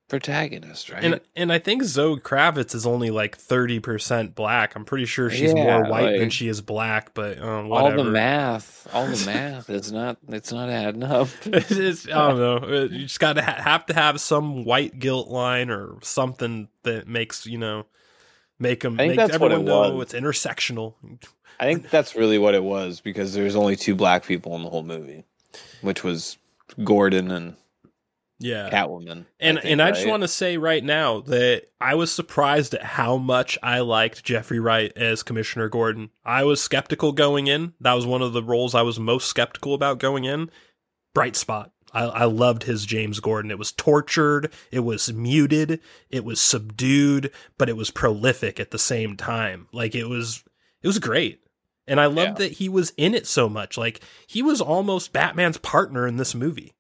protagonist right And and I think Zoe Kravitz is only like thirty percent black. I'm pretty sure she's Yeah, more white than she is black, but um, all the math all the *laughs* math it's not it's not adding up *laughs* it's, I don't know. Uh, You just got to ha- have to have some white guilt line or something that makes you know make them I think make that's what everyone it know was. it's intersectional. I think that's really what it was because there's only two black people in the whole movie, which was Gordon and Yeah. Catwoman. And think, and I just right? want to say right now that I was surprised at how much I liked Jeffrey Wright as Commissioner Gordon. I was skeptical going in. That was one of the roles I was most skeptical about going in. Bright spot. I, I loved his James Gordon. It was tortured, it was muted, it was subdued, but it was prolific at the same time. Like it was it was great. And I loved Yeah. that he was in it so much. Like he was almost Batman's partner in this movie.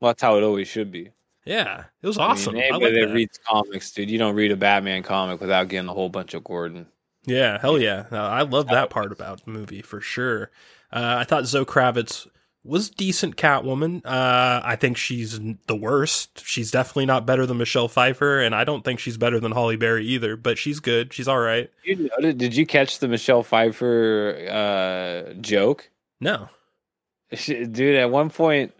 Well, that's how it always should be. Yeah, it was I mean, awesome. I, like that. reads comics, dude, you don't read a Batman comic without getting a whole bunch of Gordon. Yeah, hell yeah. Uh, I love that part about the movie for sure. Uh, I thought Zoe Kravitz was decent Catwoman. Uh, I think she's the worst. She's definitely not better than Michelle Pfeiffer, and I don't think she's better than Halle Berry either. But she's good. She's all right. You did you catch the Michelle Pfeiffer uh, joke? No, She, dude, at one point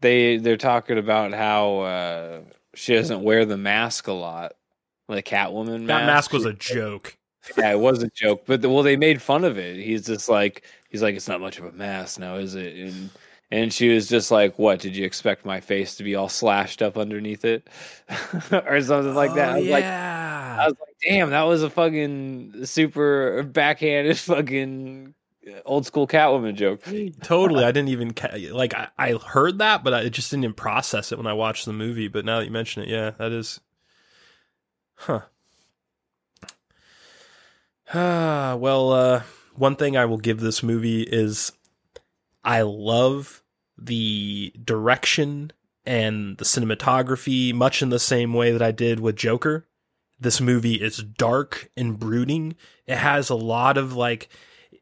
they they're talking about how uh, she doesn't wear the mask a lot, the Catwoman mask. that mask was a joke. yeah, it was a joke, but the, well, they made fun of it. He's just like he's like it's not much of a mask now, is it? And and she was just like, "What did you expect my face to be all slashed up underneath it, *laughs* or something like that?" Oh, I was like. I was like, "Damn, that was a fucking super backhanded *laughs* fucking old school Catwoman joke." totally. I didn't even ca- like. I, I heard that, but I just didn't even process it when I watched the movie. But now that you mention it, yeah, that is, huh. Ah, *sighs* well, uh, one thing I will give this movie is I love the direction and the cinematography, much in the same way that I did with Joker. This movie is dark and brooding. It has a lot of like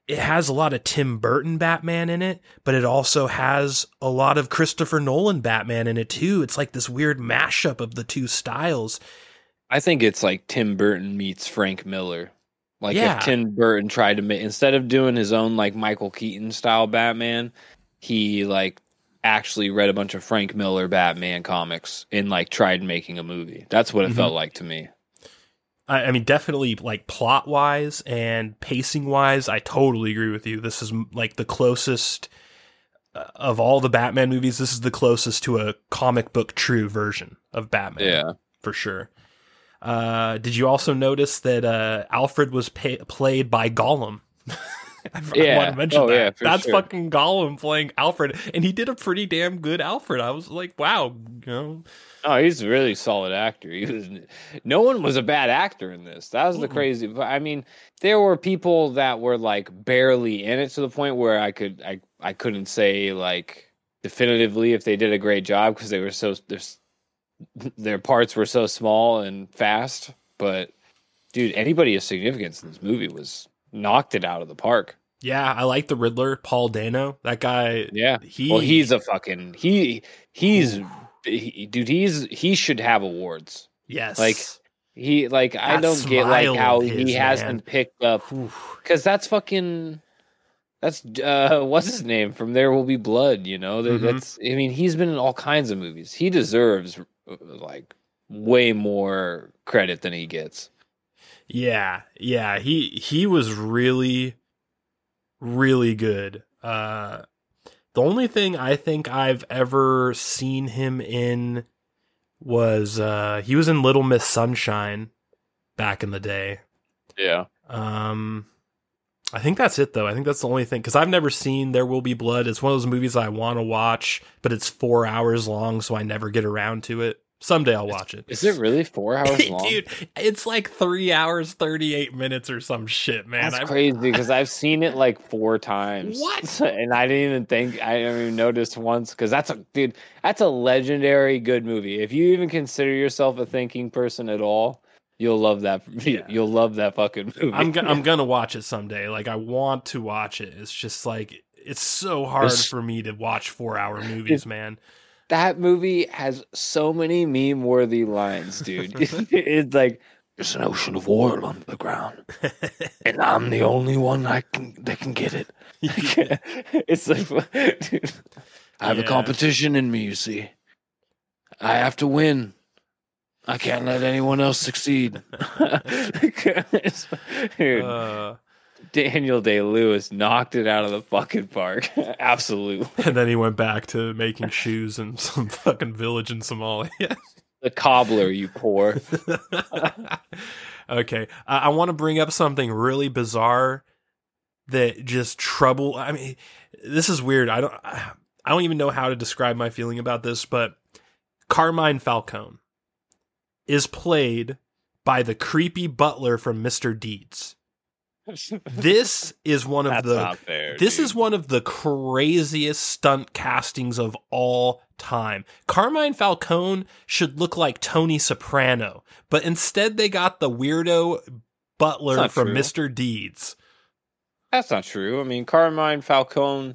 it has a lot of Tim Burton Batman in it, but it also has a lot of Christopher Nolan Batman in it too. It's like this weird mashup of the two styles. I think it's like Tim Burton meets Frank Miller. Like Yeah. if Tim Burton tried to make instead of doing his own like Michael Keaton style Batman, he like actually read a bunch of Frank Miller Batman comics and like tried making a movie. That's what it Mhm. felt like to me. I, I mean, definitely like plot wise and pacing wise, I totally agree with you. This is like the closest uh, of all the Batman movies. This is the closest to a comic book true version of Batman. Yeah. for sure. Uh, did you also notice that uh, Alfred was pa- played by Gollum? *laughs* I forgot Yeah. to mention Oh, that. yeah, That's sure. fucking Gollum playing Alfred, and he did a pretty damn good Alfred. I was like, wow, you know, Oh, he's a really solid actor. He was no one was a bad actor in this. That was the crazy. But I mean, there were people that were like barely in it to the point where I could I I couldn't say like definitively if they did a great job because they were so their parts were so small and fast. But dude, anybody of significance in this movie was knocked it out of the park. yeah, I like the Riddler, Paul Dano. That guy, Yeah. he. Well, he's a fucking he. He's he, dude. He's he should have awards. yes, like, He like I don't get like how he hasn't man. picked up because that's fucking that's uh what's his name from There Will Be Blood. You know That- Mhm. that's I mean he's been in all kinds of movies. He deserves like way more credit than he gets. Yeah, yeah, he he was really really good. Uh the only thing I think I've ever seen him in was uh he was in Little Miss Sunshine back in the day. Yeah, Um I think that's it though. I think that's the only thing cuz I've never seen There Will Be Blood. It's one of those movies I want to watch, but it's 4 hours long so I never get around to it. Someday I'll watch it. is it really four *laughs* hours long? Dude, it's like three hours, 38 minutes or some shit, man. That's I- crazy because *laughs* I've seen it like four times. What? *laughs* And I didn't even think I didn't even notice once because that's a dude. That's a legendary good movie. If you even consider yourself a thinking person at all, you'll love that. *laughs* Yeah. You'll love that fucking movie. I'm, go- I'm *laughs* gonna watch it someday. Like, I want to watch it. It's just like, it's so hard It's- for me to watch four hour *laughs* movies, man. that movie has so many meme worthy lines, dude. it's like there's an ocean of oil under the ground, and I'm the only one I can that can get it. it's like, dude, I have a competition in me. You see, I have to win. I can't let anyone else succeed. *laughs* Dude, Uh, Daniel Day Lewis knocked it out of the fucking park. *laughs* Absolutely. *laughs* and then he went back to making shoes in some fucking village in Somalia. The cobbler, you poor. okay, I, I want to bring up something really bizarre that just trouble. I mean, this is weird. I don't. I don't even know how to describe my feeling about this, but Carmine Falcone is played by the creepy butler from Mr. Deeds. This is one of That's the fair. this dude. is one of the craziest stunt castings of all time. Carmine Falcone should look like Tony Soprano, but instead they got the weirdo butler from true. Mr. Deeds. That's not true. I mean, Carmine Falcone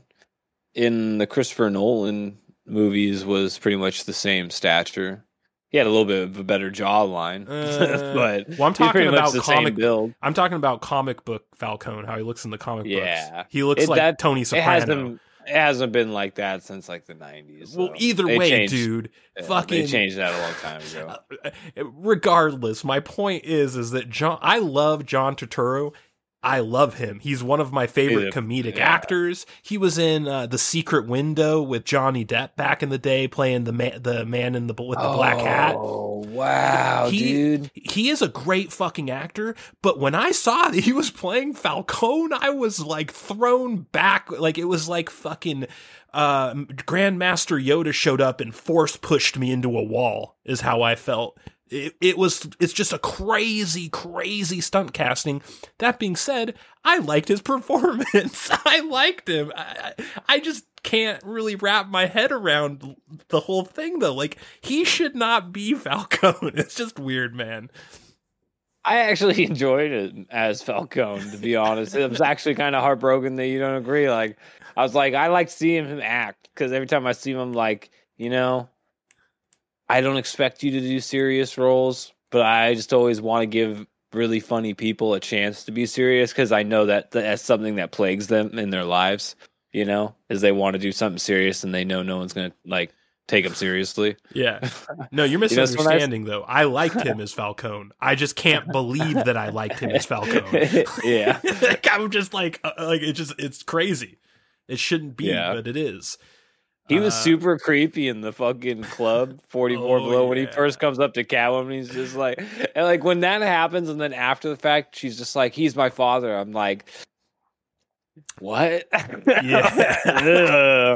in the Christopher Nolan movies was pretty much the same stature. He had a little bit of a better jawline, *laughs* Uh, but well, I'm talking about comic- build. I'm talking about comic book Falcone, how he looks in the comic Yeah. books. He looks It- like that- Tony It Soprano. hasn't. It hasn't been like that since like the '90s. well, so either they way, changed- dude. yeah, fucking- they changed that a long time ago. *laughs* Regardless, my point is is that John I love John Turturro. I love him. He's one of my favorite comedic yeah. actors. He was in uh, The Secret Window with Johnny Depp back in the day playing the man the man in the with the black hat. Oh wow, He- dude! He is a great fucking actor, but when I saw that he was playing Falcone, I was like thrown back. Like it was like fucking uh, Grandmaster Yoda showed up and force pushed me into a wall. Is how I felt. It, it was. It's just a crazy, crazy stunt casting. That being said, I liked his *laughs* performance. *laughs* I liked him. I, I I just can't really wrap my head around the whole thing though. Like he should not be *laughs* Falcone. It's just weird, man. I actually enjoyed it as Falcone. To be honest, it was actually kind of heartbroken that you don't agree. Like, I was like, I like seeing him act because every time I see him, I'm like, you know, I don't expect you to do serious roles, but I just always want to give really funny people a chance to be serious because I know that that's something that plagues them in their lives. You know, is they want to do something serious and they know no one's gonna like take them seriously. Yeah. *laughs* No, you're know, so when I- misunderstanding though. I liked him as Falcone. I just can't believe that I liked him as Falcone. *laughs* yeah. *laughs* like, I'm just like uh, like it just it's crazy. It shouldn't be, Yeah. but it is. He was Uh, super creepy in the fucking club *laughs* 44 Oh, below when he first comes up to Catwoman. He's just like, and like when that happens, and then after the fact, she's just like, he's my father. I'm like, what? Yeah. *laughs*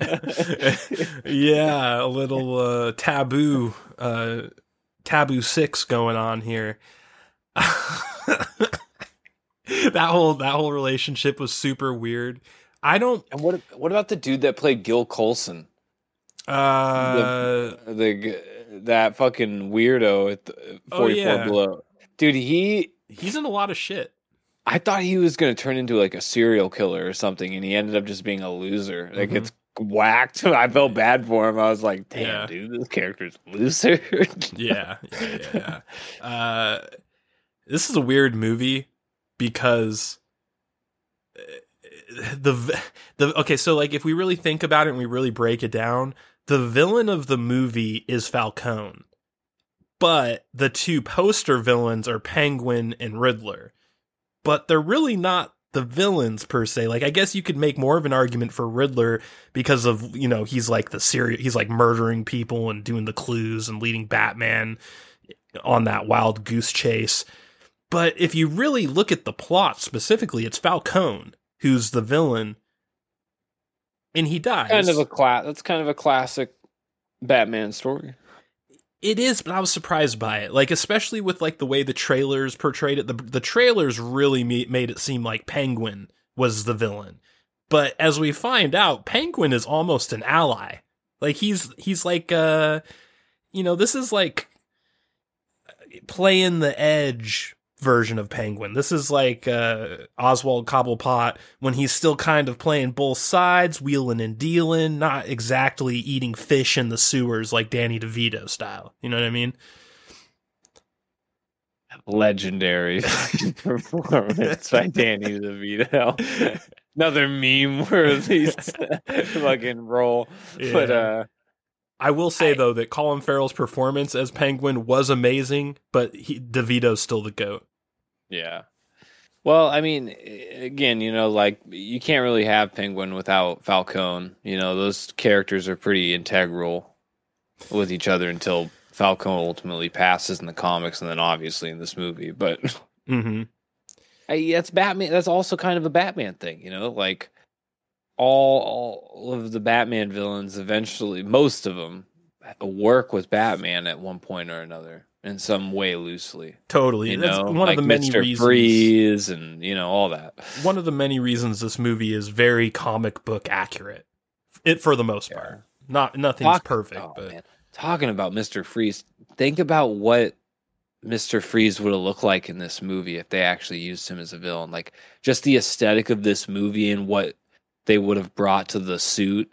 *laughs* yeah, a little uh, taboo, uh, taboo six going on here. that whole that whole relationship was super weird. I don't. and what what about the dude that played Gil Colson? Uh, The that fucking weirdo at the 44 Oh, yeah. below. Dude, he he's in a lot of shit. I thought he was going to turn into like a serial killer or something, and he ended up just being a loser. Like Mhm. it's whacked. *laughs* I felt bad for him. I was like, damn, Yeah. dude, this character's loser. *laughs* yeah, yeah, yeah. yeah. Uh, this is a weird movie because the the okay. So like, if we really think about it and we really break it down, the villain of the movie is Falcone, but the two poster villains are Penguin and Riddler. But they're really not the villains per se. Like I guess you could make more of an argument for Riddler because of, you know, he's like the serial he's like murdering people and doing the clues and leading Batman on that wild goose chase. But if you really look at the plot specifically, it's Falcone who's the villain and he dies. kind of a class. That's kind of a classic Batman story. It is, but I was surprised by it. Like, especially with like the way the trailers portrayed it. The the trailers really me- made it seem like Penguin was the villain, but as we find out, Penguin is almost an ally. Like he's he's like uh, you know, this is like playing the edge version of Penguin. This is like uh, Oswald Cobblepot when he's still kind of playing both sides, wheeling and dealing, not exactly eating fish in the sewers like Danny DeVito style. You know what I mean? Legendary *laughs* performance by Danny DeVito. *laughs* Another meme worthy *laughs* fucking roll. But uh I will say I- though that Colin Farrell's performance as Penguin was amazing, but he, DeVito's still the goat. Yeah. Well, I mean, again, you know, like you can't really have Penguin without Falcone. You know, those characters are pretty integral with each other until Falcone ultimately passes in the comics, and then obviously in this movie. But *laughs* Mm-hmm. I, that's Batman. That's also kind of a Batman thing, you know, like all all of the Batman villains eventually, most of them work with Batman at one point or another in some way loosely. Totally. You That's know, one like of the many Mr. reasons. Freeze and you know all that. One of the many reasons this movie is very comic book accurate. It for the most Yeah. part. Not nothing's Talk- perfect, oh, but man. talking about Mr. Freeze, think about what Mr. Freeze would have looked like in this movie if they actually used him as a villain. Like just the aesthetic of this movie and what they would have brought to the suit.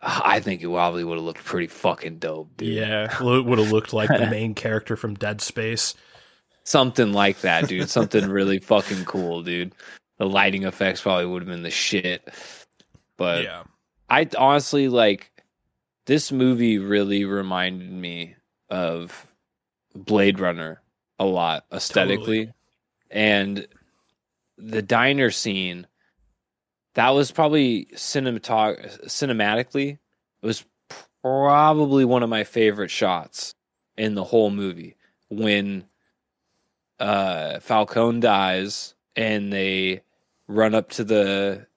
I think it probably would have looked pretty fucking dope, dude. yeah, it would have looked like the main *laughs* character from Dead Space. Something like that, dude. Something really fucking cool, dude. The lighting effects probably would have been the shit. But yeah. I honestly like this movie really reminded me of Blade Runner a lot aesthetically. Totally. And the diner scene that was probably cinematog- cinematically it was probably one of my favorite shots in the whole movie. When uh Falcone dies and they run up to the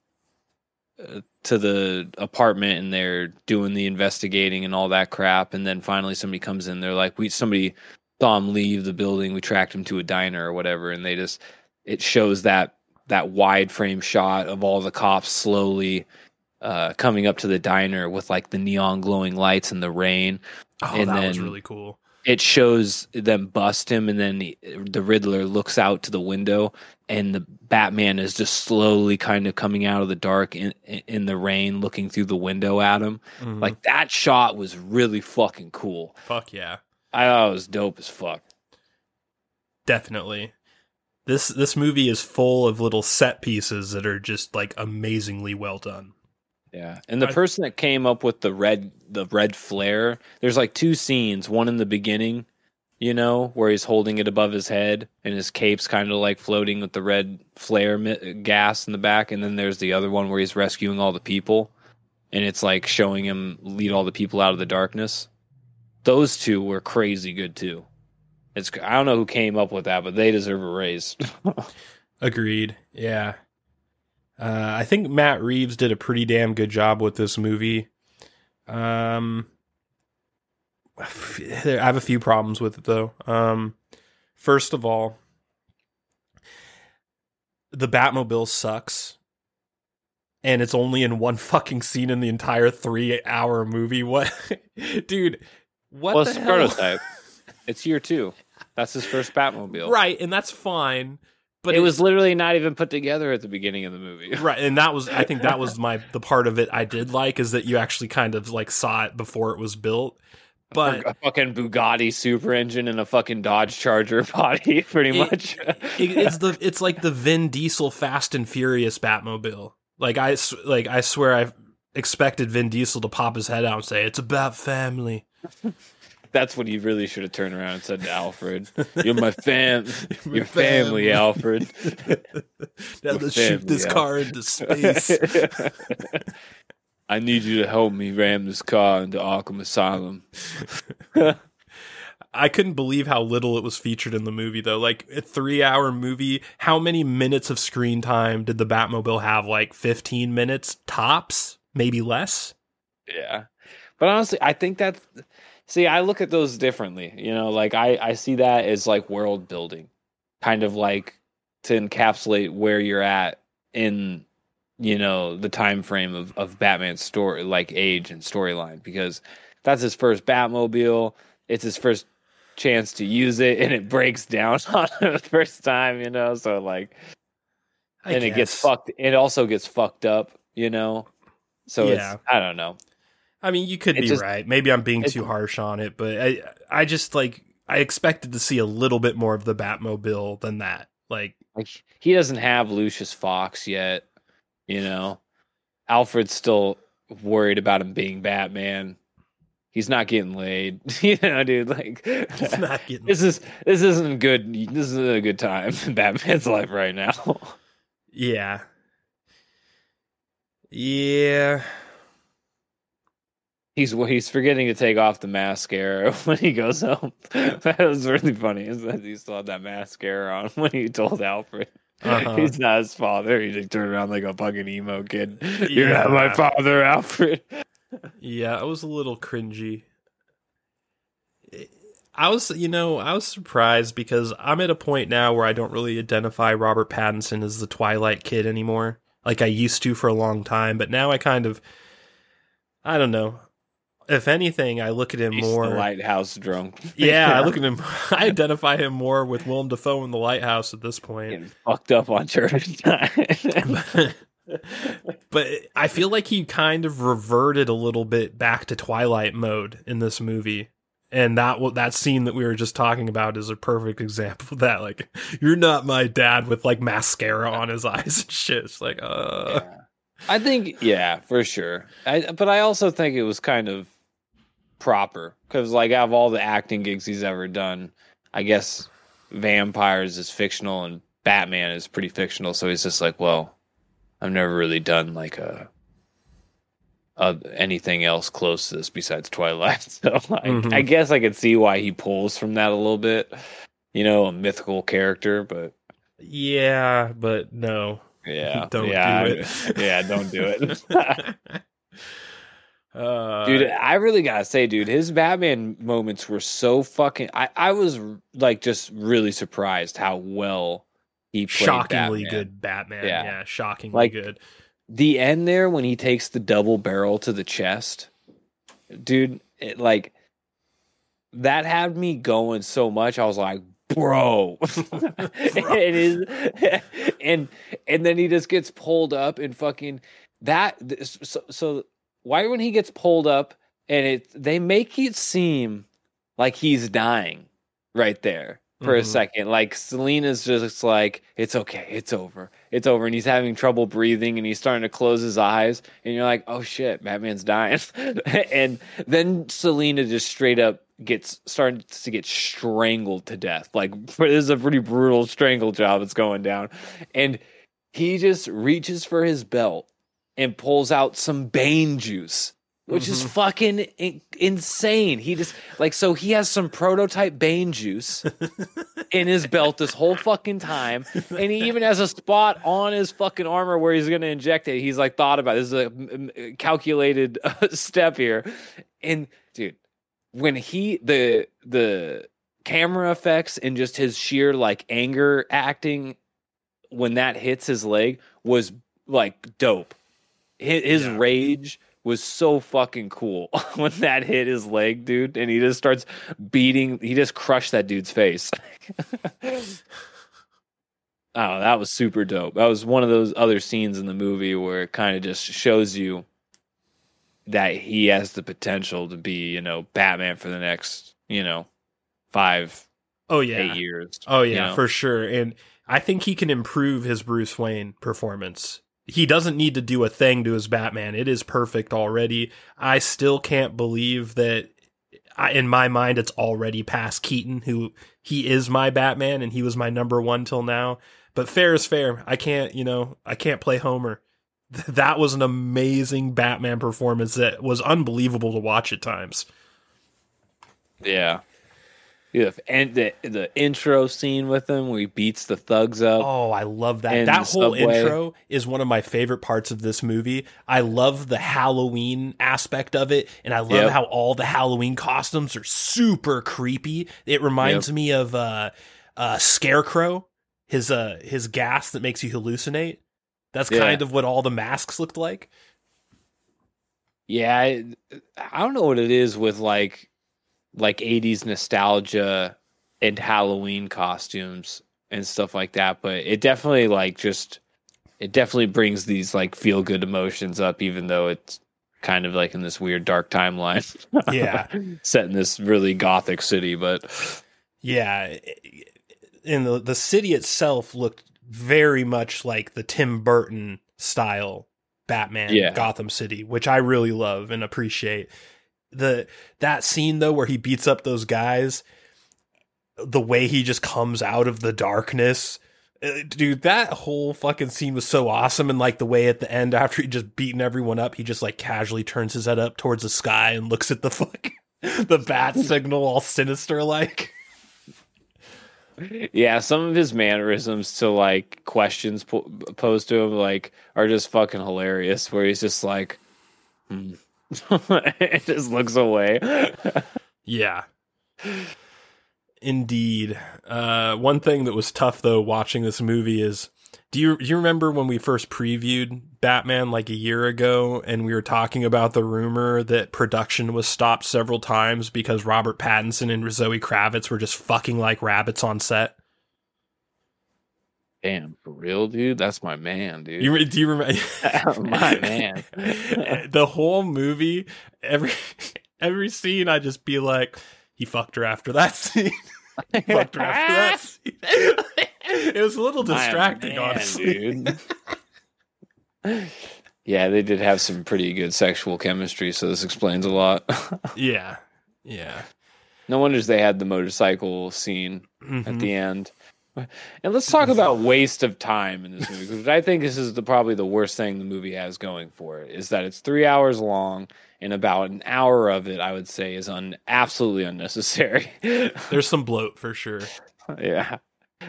uh, to the apartment and they're doing the investigating and all that crap and then finally somebody comes in they're like we somebody saw him leave the building we tracked him to a diner or whatever and they just it shows that that wide frame shot of all the cops slowly uh coming up to the diner with like the neon glowing lights and the rain Oh, and that was then- really cool. it shows them bust him and then the, the riddler looks out to the window and the batman is just slowly kind of coming out of the dark in, in the rain looking through the window at him Mhm. like that shot was really fucking cool fuck yeah. i thought it was dope as fuck Definitely. This this movie is full of little set pieces that are just like amazingly well done. yeah and the I- person that came up with the red the red flare there's like two scenes one in the beginning you know where he's holding it above his head and his cape's kind of like floating with the red flare mi- gas in the back and then there's the other one where he's rescuing all the people and it's like showing him lead all the people out of the darkness those two were crazy good too it's i don't know who came up with that but they deserve a raise *laughs* Agreed. Yeah. Uh, I think Matt Reeves did a pretty damn good job with this movie. Um, I have a few problems with it though. Um, first of all, the Batmobile sucks, and it's only in one fucking scene in the entire three-hour movie. What, *laughs* dude? What well the hell? prototype *laughs* it's year two that's his first batmobile right? And that's fine. But it was literally not even put together at the beginning of the movie *laughs* right and that was i think that was my the part of it i did like is that you actually kind of like saw it before it was built but a fucking Bugatti super engine and a fucking Dodge Charger *laughs* body, pretty much. it- it's the it's like the vin diesel fast and furious batmobile like i like i swear i expected vin diesel to pop his head out and say it's about family *laughs* That's what he really should have turned around and said to Alfred. *laughs* You're my fam, My your family, Alfred. *laughs* now let's shoot this family, car into space *laughs* I need you to help me ram this car into Arkham Asylum. I couldn't believe how little it was featured in the movie, though. Like a three-hour movie, how many minutes of screen time did the Batmobile have? Like fifteen minutes tops, maybe less. Yeah. But honestly, I think that's see, I look at those differently. You know, like I, I see that as like world building. Kind of like to encapsulate where you're at in you know, the time frame of, of Batman's story like age and storyline, because that's his first Batmobile. It's his first chance to use it and it breaks down *laughs* on it the first time, you know, so like I and it gets fucked it also gets fucked up, you know. So Yeah. it's I don't know. I mean, you could It be just- right. Maybe I'm being too harsh on it, but I, I just like I expected to see a little bit more of the Batmobile than that. Like, Like he doesn't have Lucius Fox yet, you know. Alfred's still worried about him being Batman. He's not getting laid. *laughs* you know, dude. Like, He's not getting. this is this isn't good. This isn't a good time in Batman's life right now. *laughs* Yeah. Yeah. He's he's forgetting to take off the mascara *laughs* when he goes home. *laughs* that was really funny. Is that he still had that mascara on *laughs* when he told Alfred Uh-huh. he's not his father. He just turned around like a fucking emo kid. You're not my father, Alfred. Yeah, it was a little cringy. I was, you know, I was surprised because I'm at a point now where I don't really identify Robert Pattinson as the Twilight kid anymore, like I used to for a long time. But now I kind of, I don't know. If anything, I look at him He's more. the lighthouse drunk. *laughs* yeah, I look at him. *laughs* I identify him more with Willem Dafoe in The Lighthouse at this point. Getting fucked up on church *laughs* time. but I feel like he kind of reverted a little bit back to Twilight mode in this movie. And that that scene that we were just talking about is a perfect example of that. Like, you're not my dad with like mascara on his eyes and shit. It's like, uh, I think, yeah, for sure. I, but I also think it was kind of proper because, like, out of all the acting gigs he's ever done, I guess vampires is fictional and Batman is pretty fictional. So he's just like, well, I've never really done like a, a anything else close to this besides Twilight. *laughs* So like, Mhm. I guess I could see why he pulls from that a little bit. You know, a mythical character, but yeah, but no, *laughs* yeah, Don't yeah, do it. yeah, don't do it. *laughs* uh, dude i really gotta say dude his batman moments were so fucking i i was like just really surprised how well he played shockingly Batman. good Batman. Yeah. Yeah, shockingly Like- good. the end there when he takes the double barrel to the chest dude it like that had me going so much i was like bro *laughs* it is *laughs* and and then he just gets pulled up and fucking that so, so why when he gets pulled up and it they make it seem like he's dying right there for a Mhm. second. Like Selina's just like it's okay it's over it's over and he's having trouble breathing and he's starting to close his eyes and you're like oh shit batman's dying. *laughs* And then Selina just straight up gets started to get strangled to death. Like *laughs* this is a pretty brutal strangle job that's going down. And he just reaches for his belt and pulls out some bane juice which is Mhm. fucking in- insane he just like so he has some prototype bane juice *laughs* in his belt this whole fucking time and he even has a spot on his fucking armor where he's to inject it he's like thought about it. this is a calculated uh, *laughs* step here and dude when he the the camera effects and just his sheer like anger acting when that hits his leg was like dope his, his Yeah. rage was so fucking cool *laughs* when that hit his leg dude and he just starts beating he just crushed that dude's face *laughs* oh that was super dope that was one of those other scenes in the movie where it kind of just shows you that he has the potential to be you know batman for the next you know five Oh yeah, eight years Oh you yeah, know? for sure. And I think he can improve his Bruce Wayne performance. He doesn't need to do a thing to his Batman. It is perfect already. I still can't believe that I, in my mind it's already past Keaton who he is my Batman and he was my number 1 till now. But fair is fair. I can't, you know, I can't play Homer. *laughs* That was an amazing Batman performance that was unbelievable to watch at times. yeah yeah and the the intro scene with him where he beats the thugs up Oh, I love that. That whole subway. intro is one of my favorite parts of this movie. I love the Halloween aspect of it, and I love Yep. how all the Halloween costumes are super creepy. It reminds me of uh, uh, Scarecrow, his uh, his gas that makes you hallucinate. That's Yeah. kind of what all the masks looked like. Yeah, I, I don't know what it is with like like 80s nostalgia and Halloween costumes and stuff like that, but it definitely like just it definitely brings these like feel good emotions up even though it's kind of like in this weird dark timeline. *laughs* Yeah. Set in this really gothic city, but Yeah, and the the city itself looked very much like the Tim Burton style Batman Yeah. Gotham City, which I really love and appreciate. The that scene though where he beats up those guys, the way he just comes out of the darkness. uh, Dude, that whole fucking scene was so awesome, and like the way at the end, after he just beaten everyone up, he just like casually turns his head up towards the sky and looks at the fuck *laughs* the bat *laughs* signal, all sinister like. Yeah, some of his mannerisms to like questions po- posed to him like are just fucking hilarious. Where he's just like, hmm. *laughs* it just looks away. Yeah. Indeed. Uh, one thing that was tough though watching this movie is do you do you remember when we first previewed Batman like a year ago and we were talking about the rumor that production was stopped several times because Robert Pattinson and Zoe Kravitz were just fucking like rabbits on set? Damn, for real, dude. That's my man, dude. You re- do you remember *laughs* *laughs* My man. *laughs* the whole movie, every every scene I just be like he fucked her after that scene. He fucked her after that scene. it was a little distracting, man, honestly. dude. yeah, they did have some pretty good sexual chemistry, so this explains a lot. Yeah. Yeah. no wonders they had the motorcycle scene at Mhm. the end. And let's talk about waste of time in this movie, because I think this is the, probably the worst thing the movie has going for it is that it's three hours long, and about an hour of it, I would say, is un, absolutely unnecessary. *laughs* There's some bloat for sure. yeah,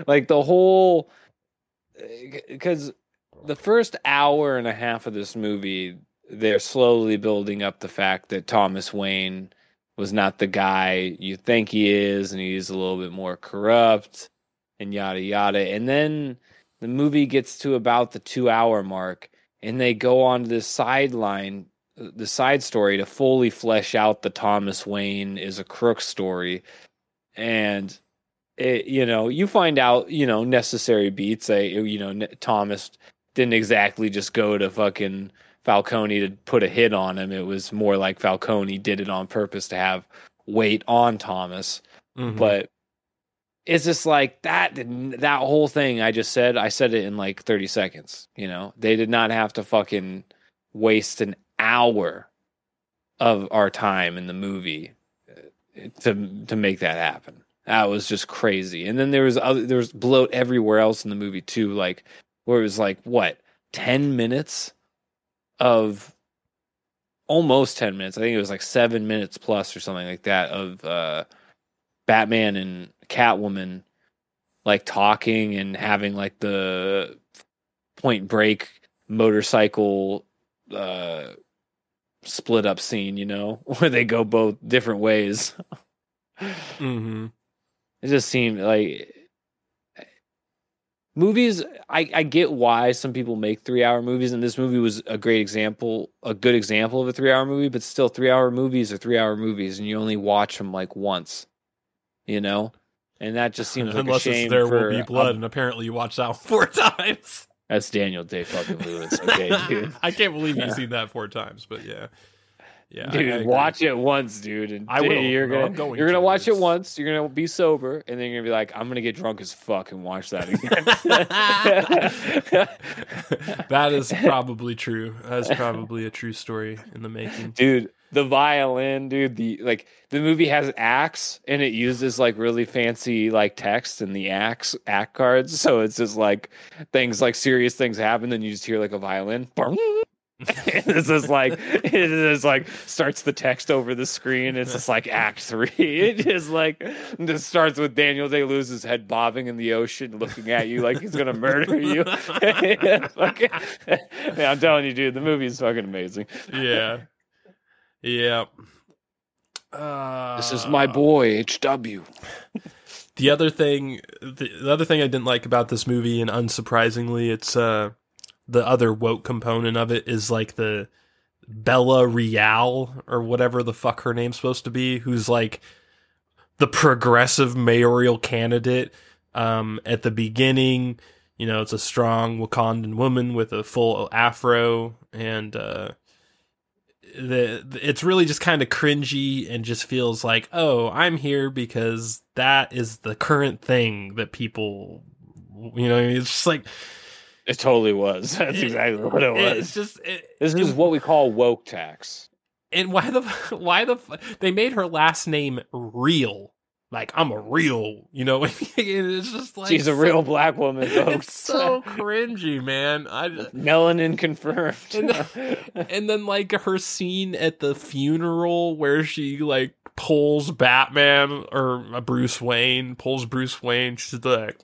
like the whole eh, because the first hour and a half of this movie, they're slowly building up the fact that Thomas Wayne was not the guy you think he is, and he's a little bit more corrupt, and yada yada. And then the movie gets to about the two hour mark, and they go on to this sideline, the side story to fully flesh out the Thomas Wayne is a crook story, and it, you know, you find out, you know, necessary beats. I, you know, Thomas didn't exactly just go to fucking Falcone to put a hit on him. It was more like Falcone did it on purpose to have weight on Thomas. Mhm. But it's just like that. That whole thing I just said, I said it in like 30 seconds. You know, they did not have to fucking waste an hour of our time in the movie uh, to to make that happen. That was just crazy. And then there was other there was bloat everywhere else in the movie too, like where it was like what ten minutes of almost ten minutes. I think it was like seven minutes plus or something like that of uh Batman and Catwoman like talking and having like the point break motorcycle uh split up scene, you know, *laughs* where they go both different ways. Mhm. It just seemed like movies. I, I get why some people make three hour movies, and this movie was a great example, a good example of a three hour movie. But still, three hour movies are three hour movies, and you only watch them like once, you know. And that just seems like Unless a shame. it's There for, Will Be Blood, and apparently you watched that *laughs* four times. that's Daniel Day fucking Lewis. Okay, *laughs* dude. I can't believe you've seen that four times, but yeah. Yeah. Dude, watch it once, dude. And I will. You're gonna, going you're gonna to. watch it once. You're gonna be sober, and then you're gonna be like, I'm gonna get drunk as fuck and watch that *laughs* again. that is probably true. That is probably a true story in the making. dude the violin dude the like the movie has acts and it uses like really fancy like text and the acts act cards. So it's just like things like serious things happen then you just hear like a violin *laughs* it's just like it is like starts the text over the screen. It's just like act three. *laughs* It just like just starts with daniel day lewis head bobbing in the ocean looking at you like he's gonna murder you. *laughs* Fucking- Yeah, i'm telling you dude the movie is fucking amazing. Yeah. Yeah. Uh, This is my boy HW. *laughs* The other thing, the, the other thing I didn't like about this movie, and unsurprisingly, it's uh the other woke component of it is like the Bella Real or whatever the fuck her name's supposed to be, who's like the progressive mayoral candidate. Um, at the beginning, you know, it's a strong Wakandan woman with a full afro, and uh, the, it's really just kind of cringy and just feels like, oh, I'm here because that is the current thing that people, you know, it's just like It totally was. *laughs* That's It- exactly what it it's was. just it, This is what we call woke tax. and why the *laughs* why the they made her last name real? Like I'm a real, you know. *laughs* it's just like She's a so- real black woman, *laughs* folks. It's so cringy, man. I Melanin confirmed. and, *laughs* and then like her scene at the funeral where she like pulls Batman or uh, Bruce Wayne pulls Bruce Wayne. She's like,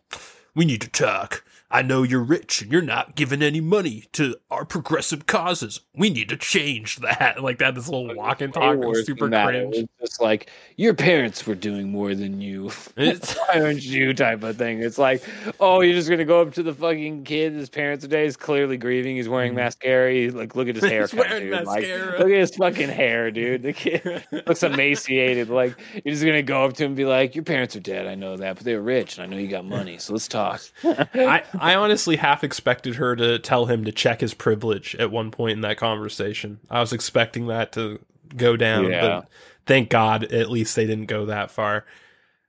"We need to talk. I know you're rich and you're not giving any money to our progressive causes. We need to change that." *laughs* Like that, this little walk and talk, was super cringe. It was just like your parents were doing more than you. *laughs* It's- *laughs* Why aren't you type of thing? It's like, oh, you're just gonna go up to the fucking kid. His parents today is clearly grieving. He's wearing mm-hmm. mascara. He's like, look at his hair. Mascara. Like, look at his fucking hair, dude. The kid looks emaciated. Like you're just gonna go up to him and be like, your parents are dead. I know that, but they're rich, and I know you got money. So let's talk. I, I honestly half expected her to tell him to check his privilege at one point in that conversation. I was expecting that to go down, Yeah. but thank God at least they didn't go that far.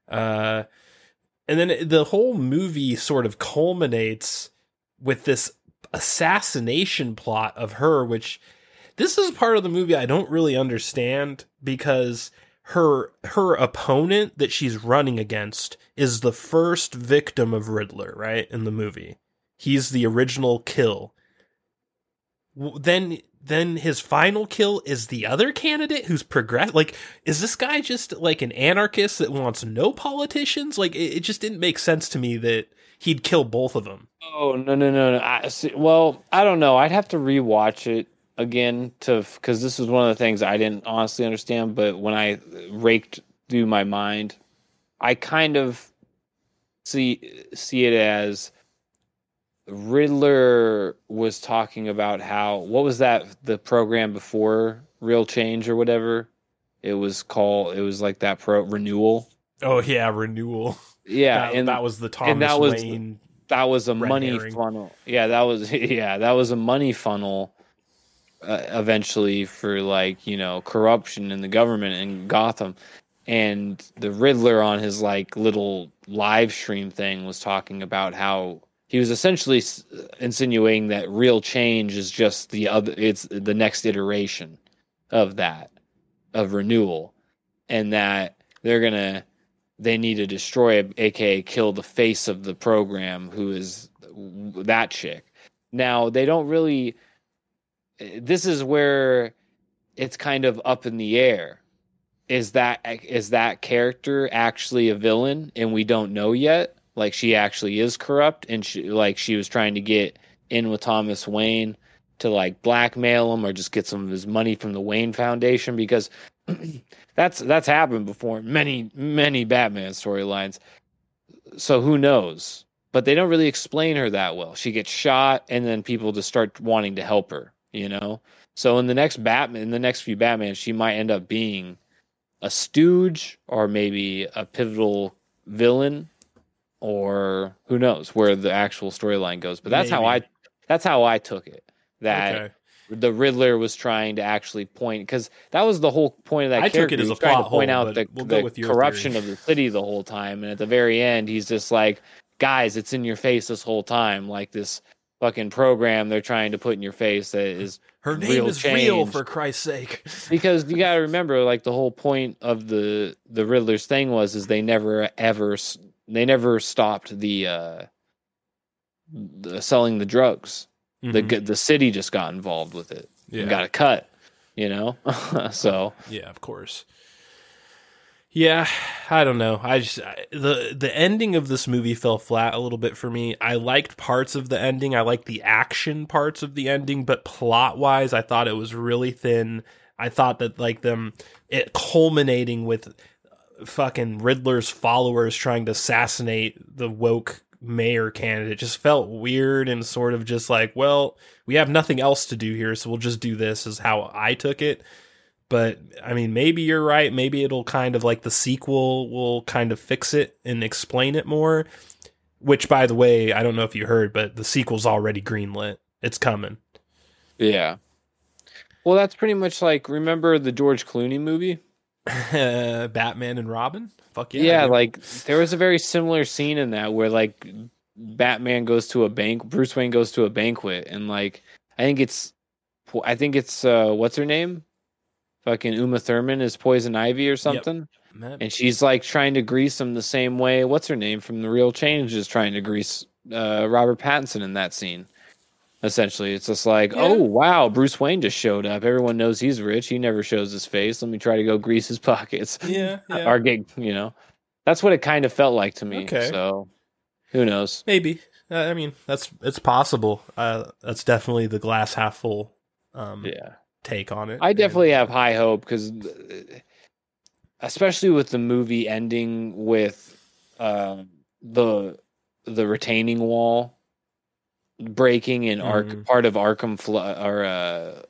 Uh, and then the whole movie sort of culminates with this assassination plot of her, which this is part of the movie I don't really understand because her her opponent that she's running against is the first victim of Riddler, right? In the movie. He's the original kill. Then then his final kill is the other candidate who's progress like is this guy just like an anarchist that wants no politicians? Like it, it just didn't make sense to me that he'd kill both of them. Oh no no no no! I, see, well, I don't know. I'd have to rewatch it again to because this was one of the things I didn't honestly understand. But when I uh, raked through my mind, I kind of see see it as Riddler was talking about how what was that the program before Real Change or whatever it was called. It was like that pro renewal. Oh yeah, renewal. Yeah, that, and that was the Thomas that was- Wayne. that was a money herring. funnel. Yeah, that was *laughs* yeah, that was a money funnel. Uh, eventually, for like you know corruption in the government in Gotham, and the Riddler on his like little live stream thing was talking about how he was essentially insinuating that real change is just the other. It's the next iteration of that of renewal, and that they're gonna they need to destroy aka kill the face of the program, who is that chick. Now they don't really. Eh, this is where it's kind of up in the air. Is that is that character actually a villain, and we don't know yet? Like she actually is corrupt, and she like she was trying to get in with Thomas Wayne to like blackmail him or just get some of his money from the Wayne Foundation because *clears throat* that's that's happened before many many Batman storylines. So who knows? But they don't really explain her that well. She gets shot, and then people just start wanting to help her. You know. So in the next Batman, in the next few Batman, she might end up being a stooge or maybe a pivotal villain, or who knows where the actual storyline goes. But that's how I that's how I took it. That Okay. the Riddler was trying to actually point because that was the whole point of that I took it as a trying to point hole, out the, we'll the corruption theory. of the city the whole time, and at the very end, he's just like, "Guys, it's in your face this whole time." Like this fucking program they're trying to put in your face that is Her name real is real for Christ's sake. *laughs* because you got to remember, like the whole point of the the Riddler's thing was is they never ever they never stopped the uh the selling the drugs. The Mhm. the city just got involved with it yeah. and got a cut. You know, *laughs* so Yeah, of course. Yeah, I don't know. I just I, the the ending of this movie fell flat a little bit for me. I liked parts of the ending. I liked the action parts of the ending, but plot wise, I thought it was really thin. I thought that like them it culminating with fucking Riddler's followers trying to assassinate the woke mayor candidate just felt weird and sort of just like, well, we have nothing else to do here, so we'll just do this is how I took it. But I mean, maybe you're right. Maybe it'll kind of like the sequel will kind of fix it and explain it more. Which, by the way, I don't know if you heard, but the sequel's already greenlit. It's coming. yeah. Well, that's pretty much like remember the George Clooney movie? *laughs* Batman and Robin. Fuck yeah! Yeah, like there was a very similar scene in that where like Batman goes to a bank, Bruce Wayne goes to a banquet, and like I think it's, I think it's uh, what's her name, fucking Uma Thurman is Poison Ivy or something, That- and she's like trying to grease him the same way. What's her name from The Real Change is trying to grease uh, Robert Pattinson in that scene. Essentially, it's just like, Yeah. oh wow, Bruce Wayne just showed up. Everyone knows he's rich. He never shows his face. Let me try to go grease his *laughs* pockets. yeah, *laughs* yeah. Or get, you know, that's what it kind of felt like to me. Okay. So, who knows? Maybe. Uh, I mean, that's it's possible. Uh, that's definitely the glass half full um, Yeah. Take on it. I And- definitely have high hope because, especially with the movie ending with uh, the the retaining wall breaking in Ark Mhm. part of Arkham or uh,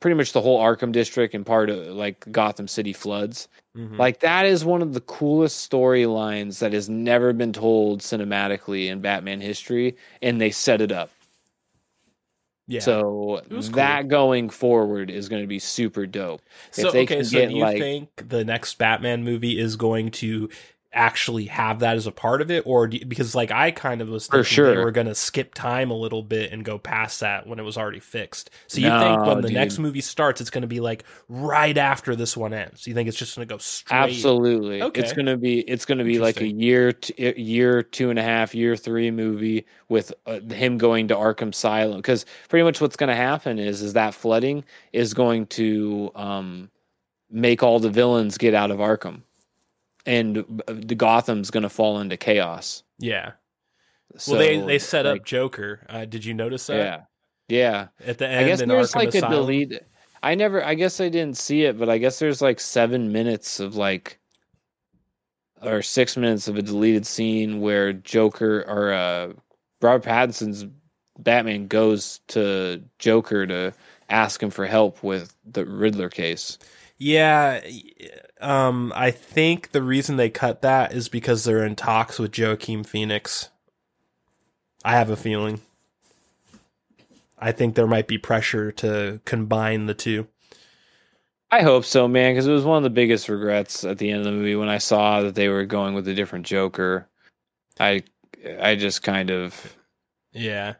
pretty much the whole Arkham district and part of like Gotham City floods. Mhm. Like that is one of the coolest storylines that has never been told cinematically in Batman history, and they set it up. Yeah. So was cool. that going forward is going to be super dope. So okay, so do you like- think the next Batman movie is going to actually have that as a part of it, or do you- because like I kind of was thinking they sure. were going to skip time a little bit and go past that when it was already fixed. So you No, think when the dude. next movie starts, it's going to be like right after this one ends? You think it's just going to go straight? Absolutely, Okay. it's gonna be it's gonna be like a year, t- year two and a half, year three movie with uh, him going to Arkham Asylum. Because pretty much what's gonna happen is is that flooding is going to um, make all the villains get out of Arkham, and the Gotham's gonna fall into chaos. Yeah. So, well, they they set like, up Joker. Uh, did you notice that? yeah, yeah. At the end, I guess there's Arkham like a delete. I never. I guess I didn't see it, but I guess there's like seven minutes of like, or six minutes of a deleted scene where Joker or uh, Robert Pattinson's Batman goes to Joker to ask him for help with the Riddler case. Yeah, um, I think the reason they cut that is because they're in talks with Joaquin Phoenix. I have a feeling. I think there might be pressure to combine the two. I hope so, man, because it was one of the biggest regrets at the end of the movie when I saw that they were going with a different Joker. I, I just kind of Yeah.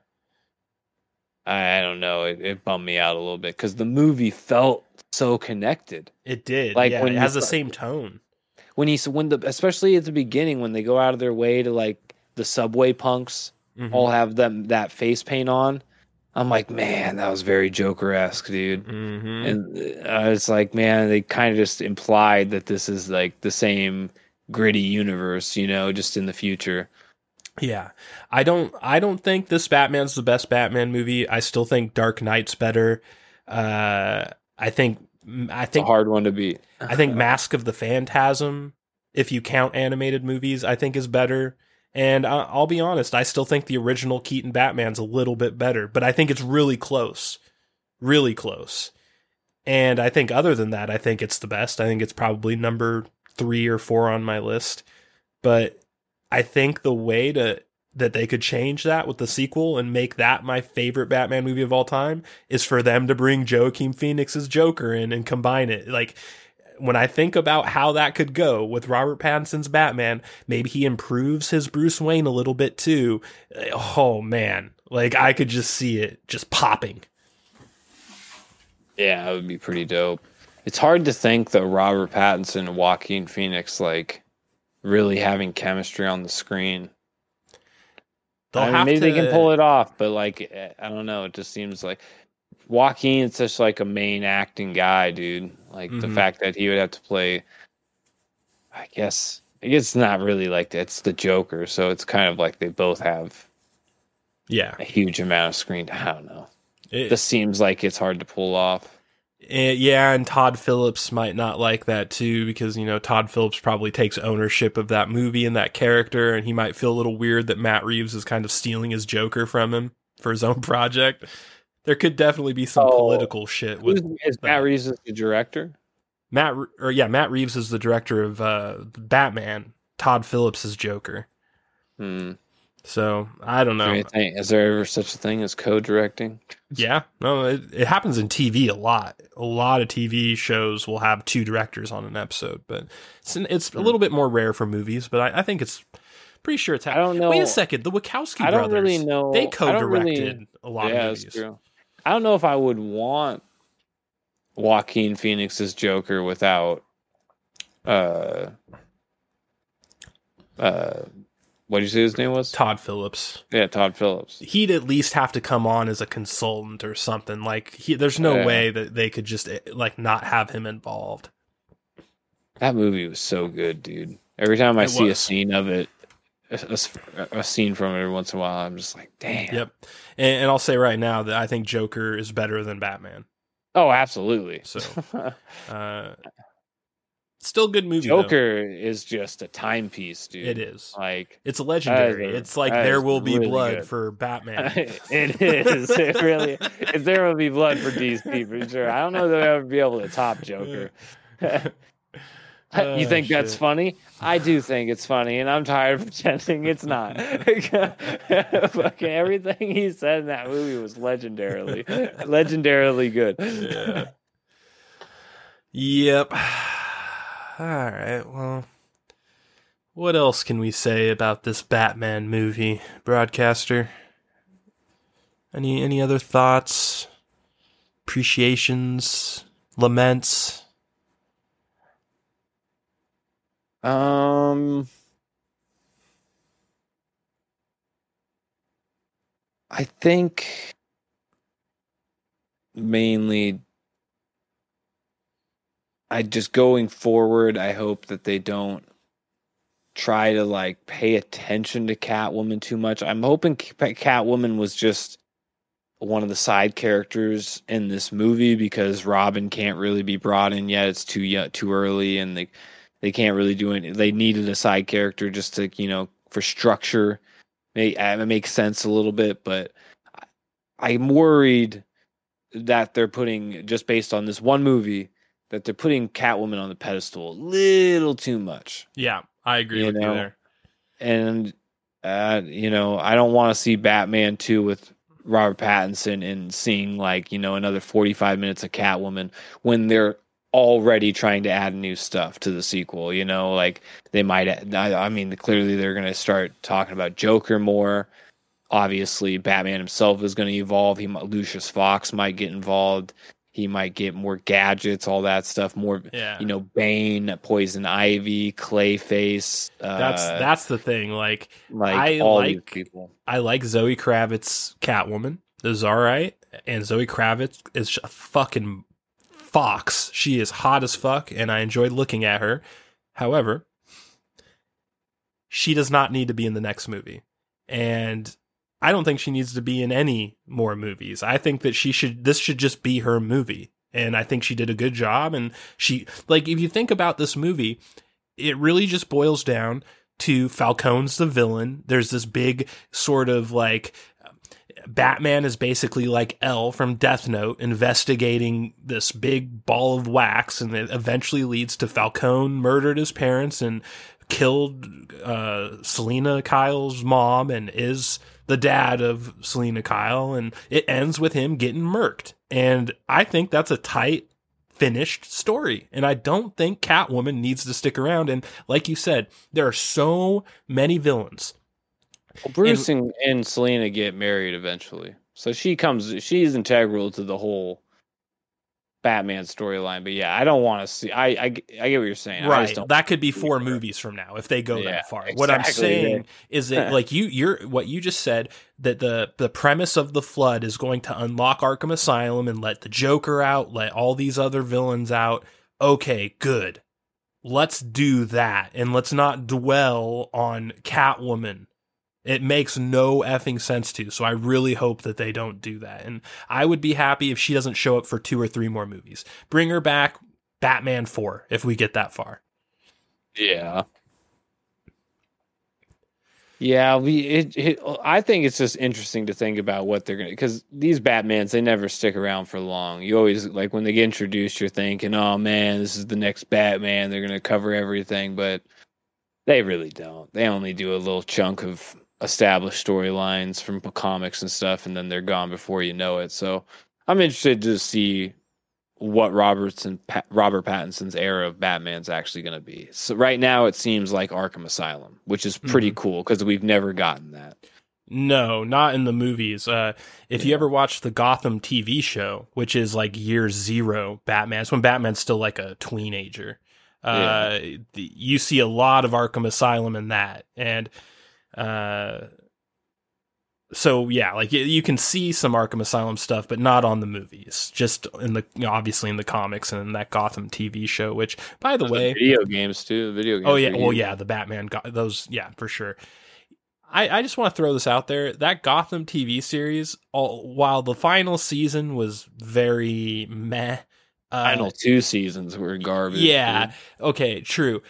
I I don't know. It, it bummed me out a little bit because the movie felt so connected. It did. Like, yeah, when it has the start- same tone. When he when the especially at the beginning when they go out of their way to like the subway punks Mhm. all have them that face paint on. I'm like, man, that was very Joker esque, dude. Mhm. And uh, it's like, man, they kind of just implied that this is like the same gritty universe, you know, just in the future. Yeah. I don't I don't think this Batman's the best Batman movie. I still think Dark Knight's better. Uh I think I think hard one to beat. I think Mask of the Phantasm, if you count animated movies, I think is better. And I'll be honest, I still think the original Keaton Batman's a little bit better, but I think it's really close. Really close. And I think other than that, I think it's the best. I think it's probably number 3 or 4 on my list. But I think the way to that they could change that with the sequel and make that my favorite Batman movie of all time is for them to bring Joaquin Phoenix's Joker in and combine it. Like when I think about how that could go with Robert Pattinson's Batman, maybe he improves his Bruce Wayne a little bit too. Oh man, like I could just see it just popping. Yeah, that would be pretty dope. It's hard to think that Robert Pattinson and Joaquin Phoenix like really having chemistry on the screen. I mean, maybe to they can pull it off, but like eh, I don't know. It just seems like Joaquin's such like a main acting guy, dude. Like the Mhm. fact that he would have to play, I guess, I guess it's not really like it's the Joker, so it's kind of like they both have Yeah, a huge amount of screen. I don't know. It- This seems like it's hard to pull off. Yeah, and Todd Phillips might not like that too because you know Todd Phillips probably takes ownership of that movie and that character, and he might feel a little weird that Matt Reeves is kind of stealing his Joker from him for his own *laughs* project. There could definitely be some Oh, political shit with is Matt. Reeves is the director? Matt. Or yeah, Matt Reeves is the director of uh, Batman. Todd Phillips is Joker. Hmm. So I don't know. anything- is there ever such a thing as co-directing? Yeah, no, it, it happens in TV a lot. A lot of TV shows will have two directors on an episode, but it's it's a little bit more rare for movies. But I, I think it's pretty sure it's. I don't know. Wait a second, the Wachowski I don't brothers. really know. They don't really- co-directed a lot yeah, of movies. true. I don't know if I would want Joaquin Phoenix's Joker without uh uh what did you say his name was? Todd Phillips. Yeah, Todd Phillips. He'd at least have to come on as a consultant or something. Like he, there's no Yeah. way that they could just eh, like not have him involved. That movie was so good, dude. Every time I It see a scene of it, a, a- a scene from it every once in a while, I'm just like, damn. Yep. And, and I'll say right now that I think Joker is better than Batman. Oh, absolutely. So, *laughs* Uh, still a good movie. though. Joker is just a timepiece, dude. It is. Like It's legendary. a- it's like there will be really blood good. for Batman. *laughs* it is. It really. If there will be blood for DC for sure. I don't know that I'll ever be able to top Joker. *laughs* *laughs* Oh, you think that's shit. funny? I do think it's funny, and I'm tired of pretending it's not. Fucking everything he said in that movie was legendarily, legendarily good. yeah. Yep. All right. Well, what else can we say about this Batman movie, broadcaster? Any any other thoughts, appreciations, laments? Um, I think mainly I just going forward, I hope that they don't try to like pay attention to Catwoman too much. I'm hoping Ca- Catwoman was just one of the side characters in this movie because Robin can't really be brought in yet. It's too young, too early, and they they can't really do it. They needed a side character just to you know for structure. It uh, makes sense a little bit, but I'm worried that they're putting just based on this one movie that they're putting Catwoman on the pedestal a little too much. Yeah, I agree You with know, you there. And uh, you know, I don't want to see Batman 2 with Robert Pattinson and seeing like, you know, another 45 minutes of Catwoman when they're already trying to add new stuff to the sequel, you know, like they might I, I mean, clearly they're going to start talking about Joker more. Obviously, Batman himself is going to evolve. He Lucius Fox might get involved. He might get more gadgets, all that stuff, more Yeah, you know, Bane, Poison Ivy, Clayface. Uh, that's that's the thing. Like, like I all these like- people. I like Zoe Kravitz Catwoman. This is all right. And Zoe Kravitz is a fucking fox. She is hot as fuck, and I enjoyed looking at her. However, she does not need to be in the next movie. And I don't think she needs to be in any more movies. I think that she should this should just be her movie. And I think she did a good job and she like if you think about this movie, it really just boils down to Falcone's the villain. There's this big sort of like Batman is basically like L from Death Note investigating this big ball of wax, and it eventually leads to Falcone murdered his parents and killed uh, Selina Kyle's mom and is the dad of Selina Kyle, and it ends with him getting murked. And I think that's a tight finished story. And I don't think Catwoman needs to stick around. And like you said, there are so many villains. Well, Bruce and, and Selina get married eventually, so she comes. She's integral to the whole Batman storyline. But yeah, I don't want to see. I, I I get what you're saying. Right. That could be four movies from now if they go Yeah, that far. What I'm exactly. saying is that *laughs* like you you're what you just said that the the premise of the flood is going to unlock Arkham Asylum and let the Joker out, let all these other villains out. Okay, good. Let's do that and let's not dwell on Catwoman. It makes no effing sense to. So I really hope that they don't do that. And I would be happy if she doesn't show up for two or three more movies. Bring her back Batman 4 if we get that far. Yeah. Yeah, we. It, it. I think it's just interesting to think about what they're gonna because these Batmans they never stick around for long. You always like when they get introduced, you're thinking, "Oh man, this is the next Batman. They're gonna cover everything," but they really don't. They only do a little chunk of established storylines from comics and stuff, and then they're gone before you know it. So I'm interested to see what Robertson Robert Pattinson's era of Batman's actually going to be. So right now it seems like Arkham Asylum, which is pretty cool because we've never gotten that. No, not in the movies. Uh, if you ever watch the Gotham TV show, which is like year zero Batman, it's when Batman's still like a teenager. Uh, the, you see a lot of Arkham Asylum in that, and uh, so yeah, like you can see some Arkham Asylum stuff, but not on the movies. Just in the you know, obviously in the comics and in that Gotham TV show. Which, by the way, video games too. Video games. Oh yeah, well yeah, the Batman got those yeah for sure. I, I just want to throw this out there. That Gotham TV series, all, while the final season was very meh, Final uh, two seasons were garbage. yeah, dude. okay, true.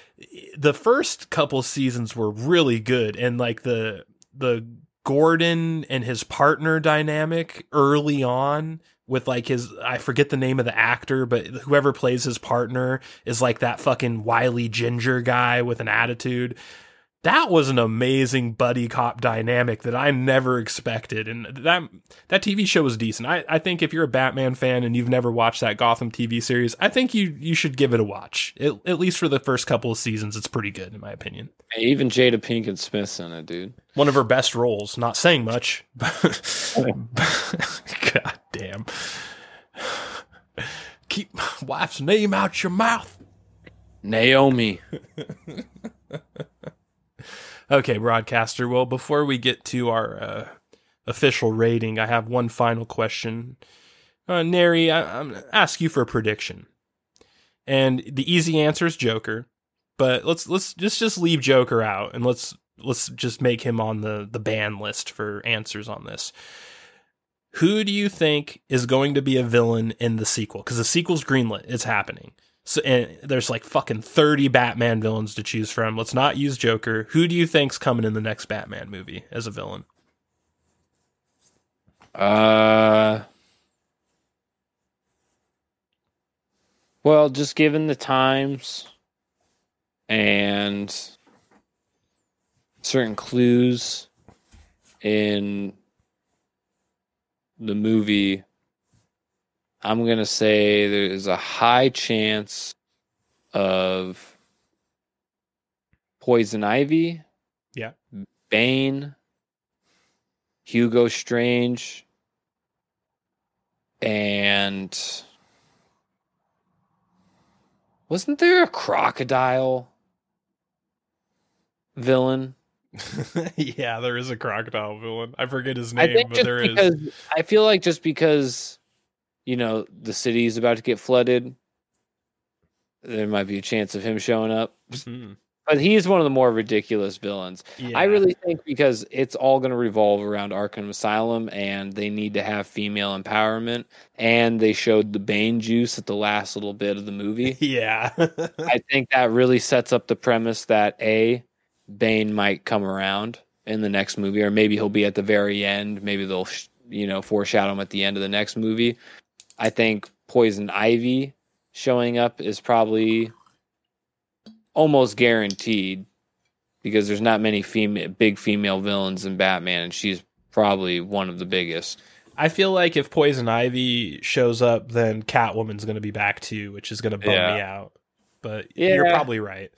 The first couple seasons were really good, and like the the Gordon and his partner dynamic early on with like his I forget the name of the actor, but whoever plays his partner is like that fucking wily ginger guy with an attitude. That was an amazing buddy cop dynamic that I never expected, and that that TV show was decent. I, I think if you're a Batman fan and you've never watched that Gotham TV series, I think you you should give it a watch. At, at least for the first couple of seasons, it's pretty good in my opinion. Hey, even Jada Pinkett Smith's in it, dude. One of her best roles. Not saying much, *laughs* God damn. Keep my wife's name out your mouth. Naomi. *laughs* Okay, broadcaster. Well, before we get to our uh, official rating, I have one final question. Uh, Neri, I, I'm gonna ask you for a prediction, and the easy answer is Joker. But let's let's just just leave Joker out, and let's let's just make him on the the ban list for answers on this. Who do you think is going to be a villain in the sequel? Because the sequel's greenlit; it's happening. So and there's like fucking 30 Batman villains to choose from. Let's not use Joker. Who do you think's coming in the next Batman movie as a villain? Uh. Well, just given the times and certain clues in the movie, I'm going to say there's a high chance of Poison Ivy. Yeah. Bane. Hugo Strange. And wasn't there a crocodile villain? *laughs* yeah, there is a crocodile villain. I forget his name, but there is. I feel like just because you know the city is about to get flooded, there might be a chance of him showing up. Hmm. But he's one of the more ridiculous villains. Yeah. I really think because it's all going to revolve around Arkham Asylum and they need to have female empowerment and they showed the Bane juice at the last little bit of the movie. *laughs* Yeah. *laughs* I think that really sets up the premise that A, Bane might come around in the next movie or maybe he'll be at the very end. Maybe they'll, sh- you know, foreshadow him at the end of the next movie. I think Poison Ivy showing up is probably almost guaranteed because there's not many female big female villains in Batman and she's probably one of the biggest. I feel like if Poison Ivy shows up, then Catwoman's going to be back too, which is going to bum Yeah. me out. But you're probably right.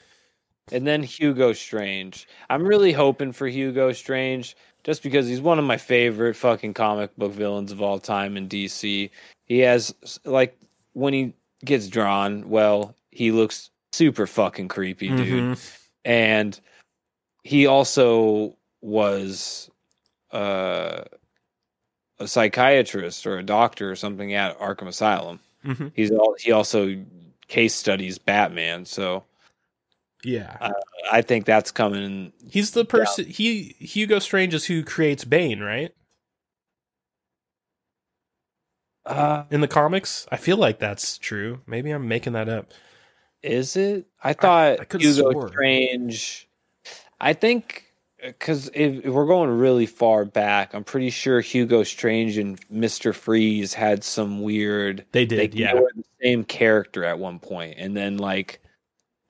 And then Hugo Strange. I'm really hoping for Hugo Strange just because he's one of my favorite fucking comic book villains of all time in DC. He has like when he gets drawn, well, he looks super fucking creepy, dude. Mhm. and he also was uh, a psychiatrist or a doctor or something at Arkham Asylum. Mhm. He's all, he also case studies Batman, so Yeah. I think that's coming. He's the person. He Hugo Strange is who creates Bane, right? Uh, In the comics, I feel like that's true. Maybe I'm making that up. is it? I thought I could've Hugo swore. Strange. I think because if, if we're going really far back, I'm pretty sure Hugo Strange and Mister Freeze had some weird. They they, did, they yeah. were the same character at one point and then like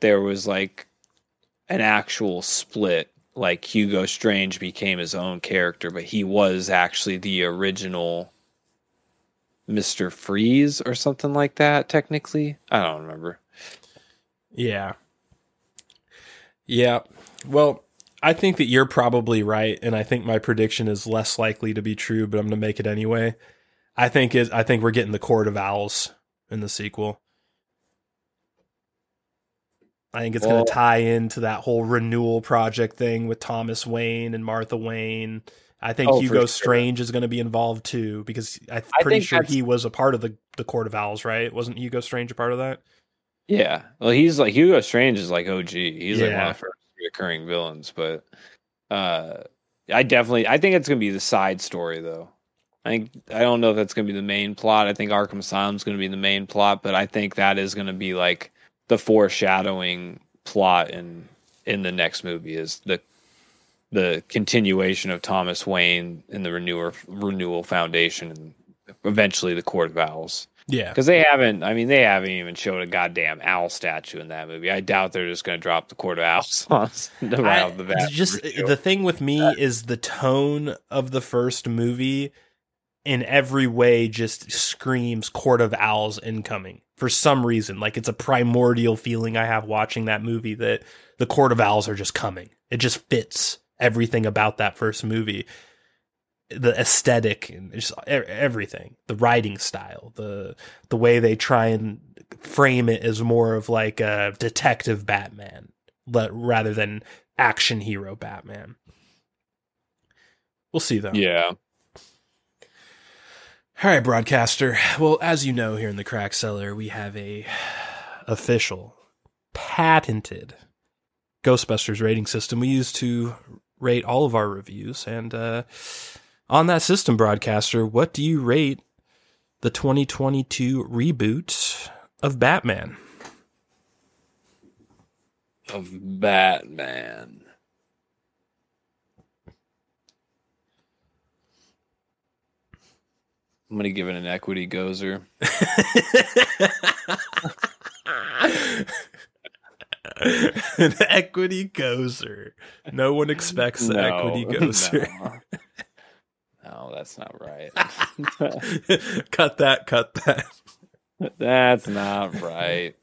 there was like an actual split like hugo strange became his own character but he was actually the original mr freeze or something like that technically i don't remember Yeah. Yeah. Well, I think that you're probably right, and I think my prediction is less likely to be true, but I'm going to make it anyway. I think is I think we're getting the Court of Owls in the sequel. I think it's Well- going to tie into that whole renewal project thing with Thomas Wayne and Martha Wayne. I think Oh, for Hugo sure. Strange is going to be involved too because I'm pretty sure that's- he was a part of the the Court of Owls, right? Wasn't Hugo Strange a part of that? Yeah. Well, he's like Hugo Strange is like OG. He's like one of the first recurring villains, but uh I definitely I think it's gonna be the side story though. I think I don't know if that's gonna be the main plot. I think Arkham Asylum's gonna be the main plot, but I think that is gonna be like the foreshadowing plot in in the next movie is the the continuation of Thomas Wayne and the Renewer Renewal Foundation and eventually the Court of Owls. Yeah. Because they haven't, I mean, they haven't even showed a goddamn owl statue in that movie. I doubt they're just going to drop the Court of Owls *laughs* on the bat. just the thing with me is the tone of the first movie in every way just screams Court of Owls incoming for some reason. Like it's a primordial feeling I have watching that movie that the Court of Owls are just coming. It just fits everything about that first movie. The aesthetic and just everything, the writing style, the the way they try and frame it as more of like a detective Batman, but rather than action hero Batman. We'll see though. yeah. All right, broadcaster. Well, as you know, here in the crack cellar, we have a official, patented Ghostbusters rating system we use to rate all of our reviews. And uh, on that system, broadcaster, what do you rate the 2022 reboot of Batman? Of Batman. I'm going to give it an equity gozer. *laughs* *laughs* An equity gozer. No one expects the equity gozer. *laughs* No. No, that's not right. *laughs* cut that, cut that. That's not right.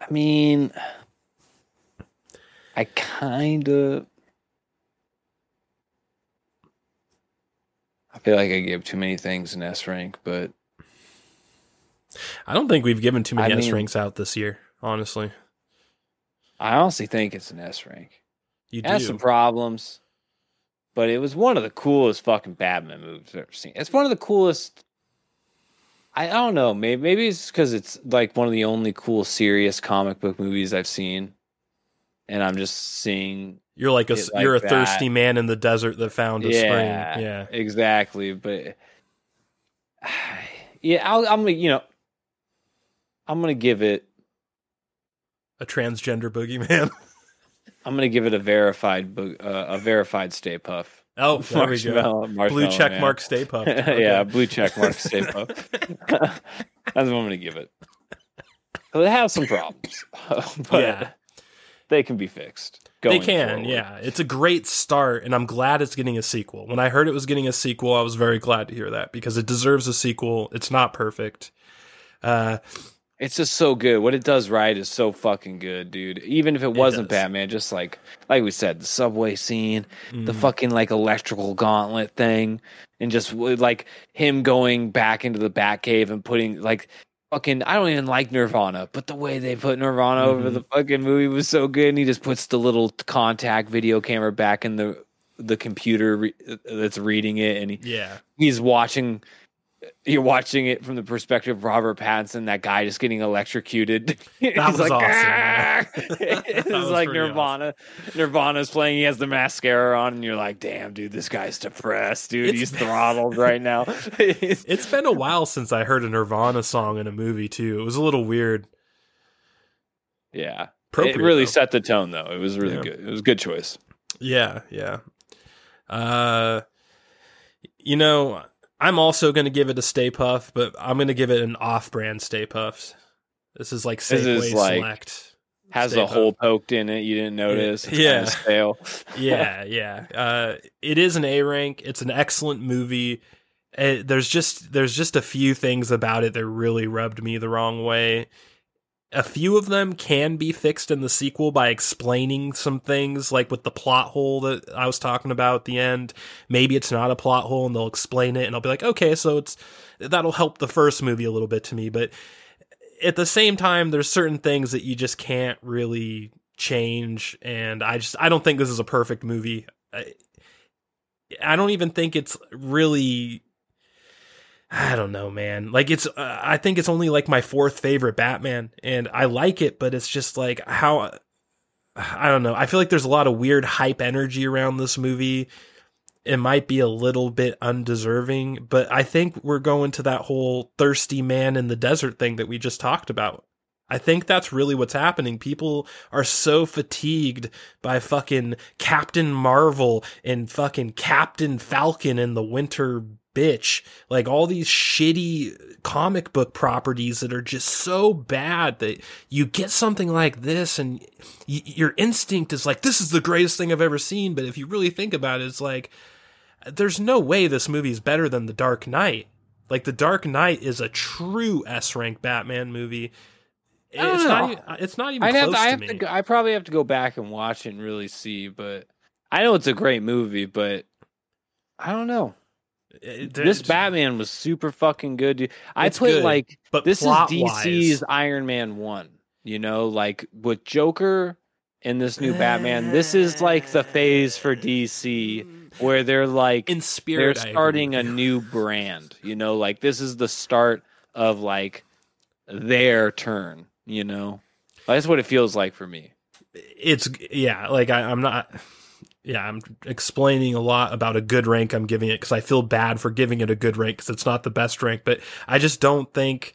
I mean, I kind of. I feel like I gave too many things an S rank, but I don't think we've given too many I S mean- ranks out this year, honestly. I honestly think it's an S rank. You It has some problems, but it was one of the coolest fucking Batman movies I've ever seen. It's one of the coolest. I, I don't know. Maybe maybe it's because it's like one of the only cool serious comic book movies I've seen, and I'm just seeing you're like a like you're a that. thirsty man in the desert that found a Yeah. spring. Yeah. exactly. But *sighs* yeah, I'll, I'm you know I'm gonna give it A transgender boogeyman. *laughs* I'm gonna give it a verified bo- uh, a verified Stay Puft. Oh, there we go. Blue check Man. mark Stay Puft. *laughs* yeah, blue check mark Stay Puft. *laughs* That's what I'm gonna give it. It has some problems, but Yeah. they can be fixed. They can, forward. yeah. It's a great start, and I'm glad it's getting a sequel. When I heard it was getting a sequel, I was very glad to hear that because it deserves a sequel. It's not perfect. Uh, It's just so good. What it does right is so fucking good, dude. Even if it wasn't. Batman, just like like we said, the subway scene, the mm, fucking like electrical gauntlet thing, and just like him going back into the Batcave and putting like fucking. I don't even like Nirvana, but the way they put Nirvana over Mhm. the fucking movie was so good. And he just puts the little contact video camera back in the the computer re- that's reading it, and he, yeah. he's watching you're watching it from the perspective of Robert Pattinson, that guy just getting electrocuted. *laughs* He's was like, awesome, "Ah!" *laughs* *laughs* it's That was like Nirvana. Nirvana's playing. He has the mascara on, and you're like, "Damn, dude, this guy's depressed, dude. It's- He's throttled right now." It's- It's been a while since I heard a Nirvana song in a movie, too. It was a little weird. yeah, it really though. set the tone, though. It was really Yeah. good. It was a good choice. Yeah, yeah. Uh, you know, I'm also going to give it a Stay Puft, but I'm going to give it an off-brand Stay Pufts. This is like This is like- Select. Has Stay a hole poked in it. You didn't notice. It's Yeah. stale. *laughs* *laughs* yeah, yeah. Uh, it is an A rank. It's an excellent movie. Uh there's just there's just a few things about it that really rubbed me the wrong way. A few of them can be fixed in the sequel by explaining some things, like with the plot hole that I was talking about at the end. Maybe it's not a plot hole and they'll explain it and I'll be like, okay, so it's, that'll help the first movie a little bit to me. But at the same time, there's certain things that you just can't really change. And I just, I don't think this is a perfect movie. I, I don't even think it's really I don't know, man. Like it's, uh, I think it's only like my fourth favorite Batman, and I like it, but it's just like how, I don't know. I feel like there's a lot of weird hype energy around this movie. It might be a little bit undeserving, but I think we're going to that whole thirsty man in the desert thing that we just talked about. I think that's really what's happening. People are so fatigued by fucking Captain Marvel and fucking Captain Falcon and the Winter bitch. Like all these shitty comic book properties that are just so bad that you get something like this and y- your instinct is like, this is the greatest thing I've ever seen. But if you really think about it, it's like, there's no way this movie is better than The Dark Knight. Like The Dark Knight is a true S rank Batman movie. I don't It's know. not. Even, uh, it's not even close have to, I have to go, I probably have to go back and watch it and really see, but I know it's a great movie, but I don't know. It- This Batman was super fucking good. dude. I put good, like but this is DC's Iron Man 1, you know, like with Joker and this new Batman. This is like the phase for DC where they're like in spirit they're spirit. I agree starting a new brand, you know, like this is the start of like their turn, you know. That's what it feels like for me. it's yeah like I, i'm not yeah i'm explaining a lot about a good rank i'm giving it because i feel bad for giving it a good rank because it's not the best rank but i just don't think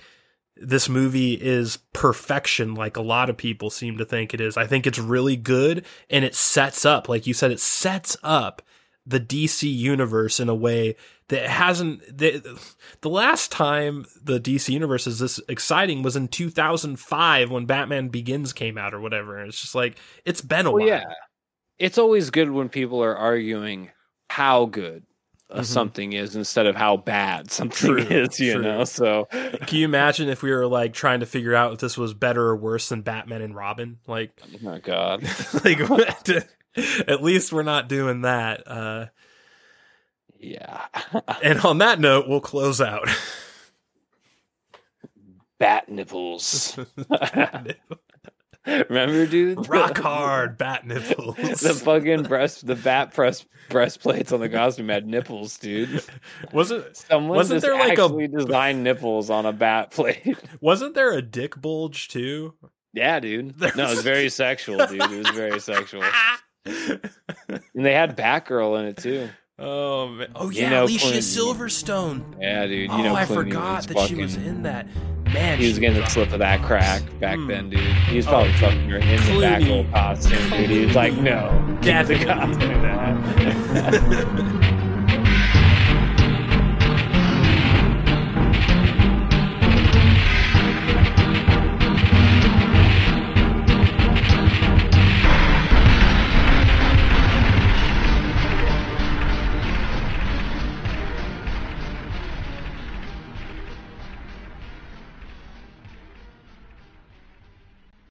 this movie is perfection like a lot of people seem to think it is i think it's really good and it sets up like you said it sets up the dc universe in a way that hasn't the, the last time the DC universe is this exciting was in 2005 when Batman Begins came out or whatever. And it's just like it's been a Well, while. yeah. It's always good when people are arguing how good uh, Mhm. something is instead of how bad something True, is, you true. know. So Can you imagine if we were like trying to figure out if this was better or worse than Batman and Robin? Like, oh my god. *laughs* like *laughs* at least we're not doing that. Uh, Yeah. *laughs* and on that note, we'll close out. Bat nipples. *laughs* Remember, dude? Rock *laughs* hard, bat nipples. the fucking breast, the bat press breastplates on the costume had nipples, dude. was it? Someone Wasn't there like a- designed nipples on a bat plate. *laughs* Wasn't there a dick bulge too? yeah, dude. No, it was- very sexual, dude. It was very sexual. And they had Batgirl in it too. oh man! Oh You yeah, know, Alicia Clooney. Silverstone. Yeah, dude. You oh, know, I Clooney forgot that she was in that. Man, He was getting the slip of that crack back Hmm. then, dude. He was Oh, probably fucking her in the Clooney. Batgirl costume, dude. He was like, no, keep the Definitely costume. *laughs*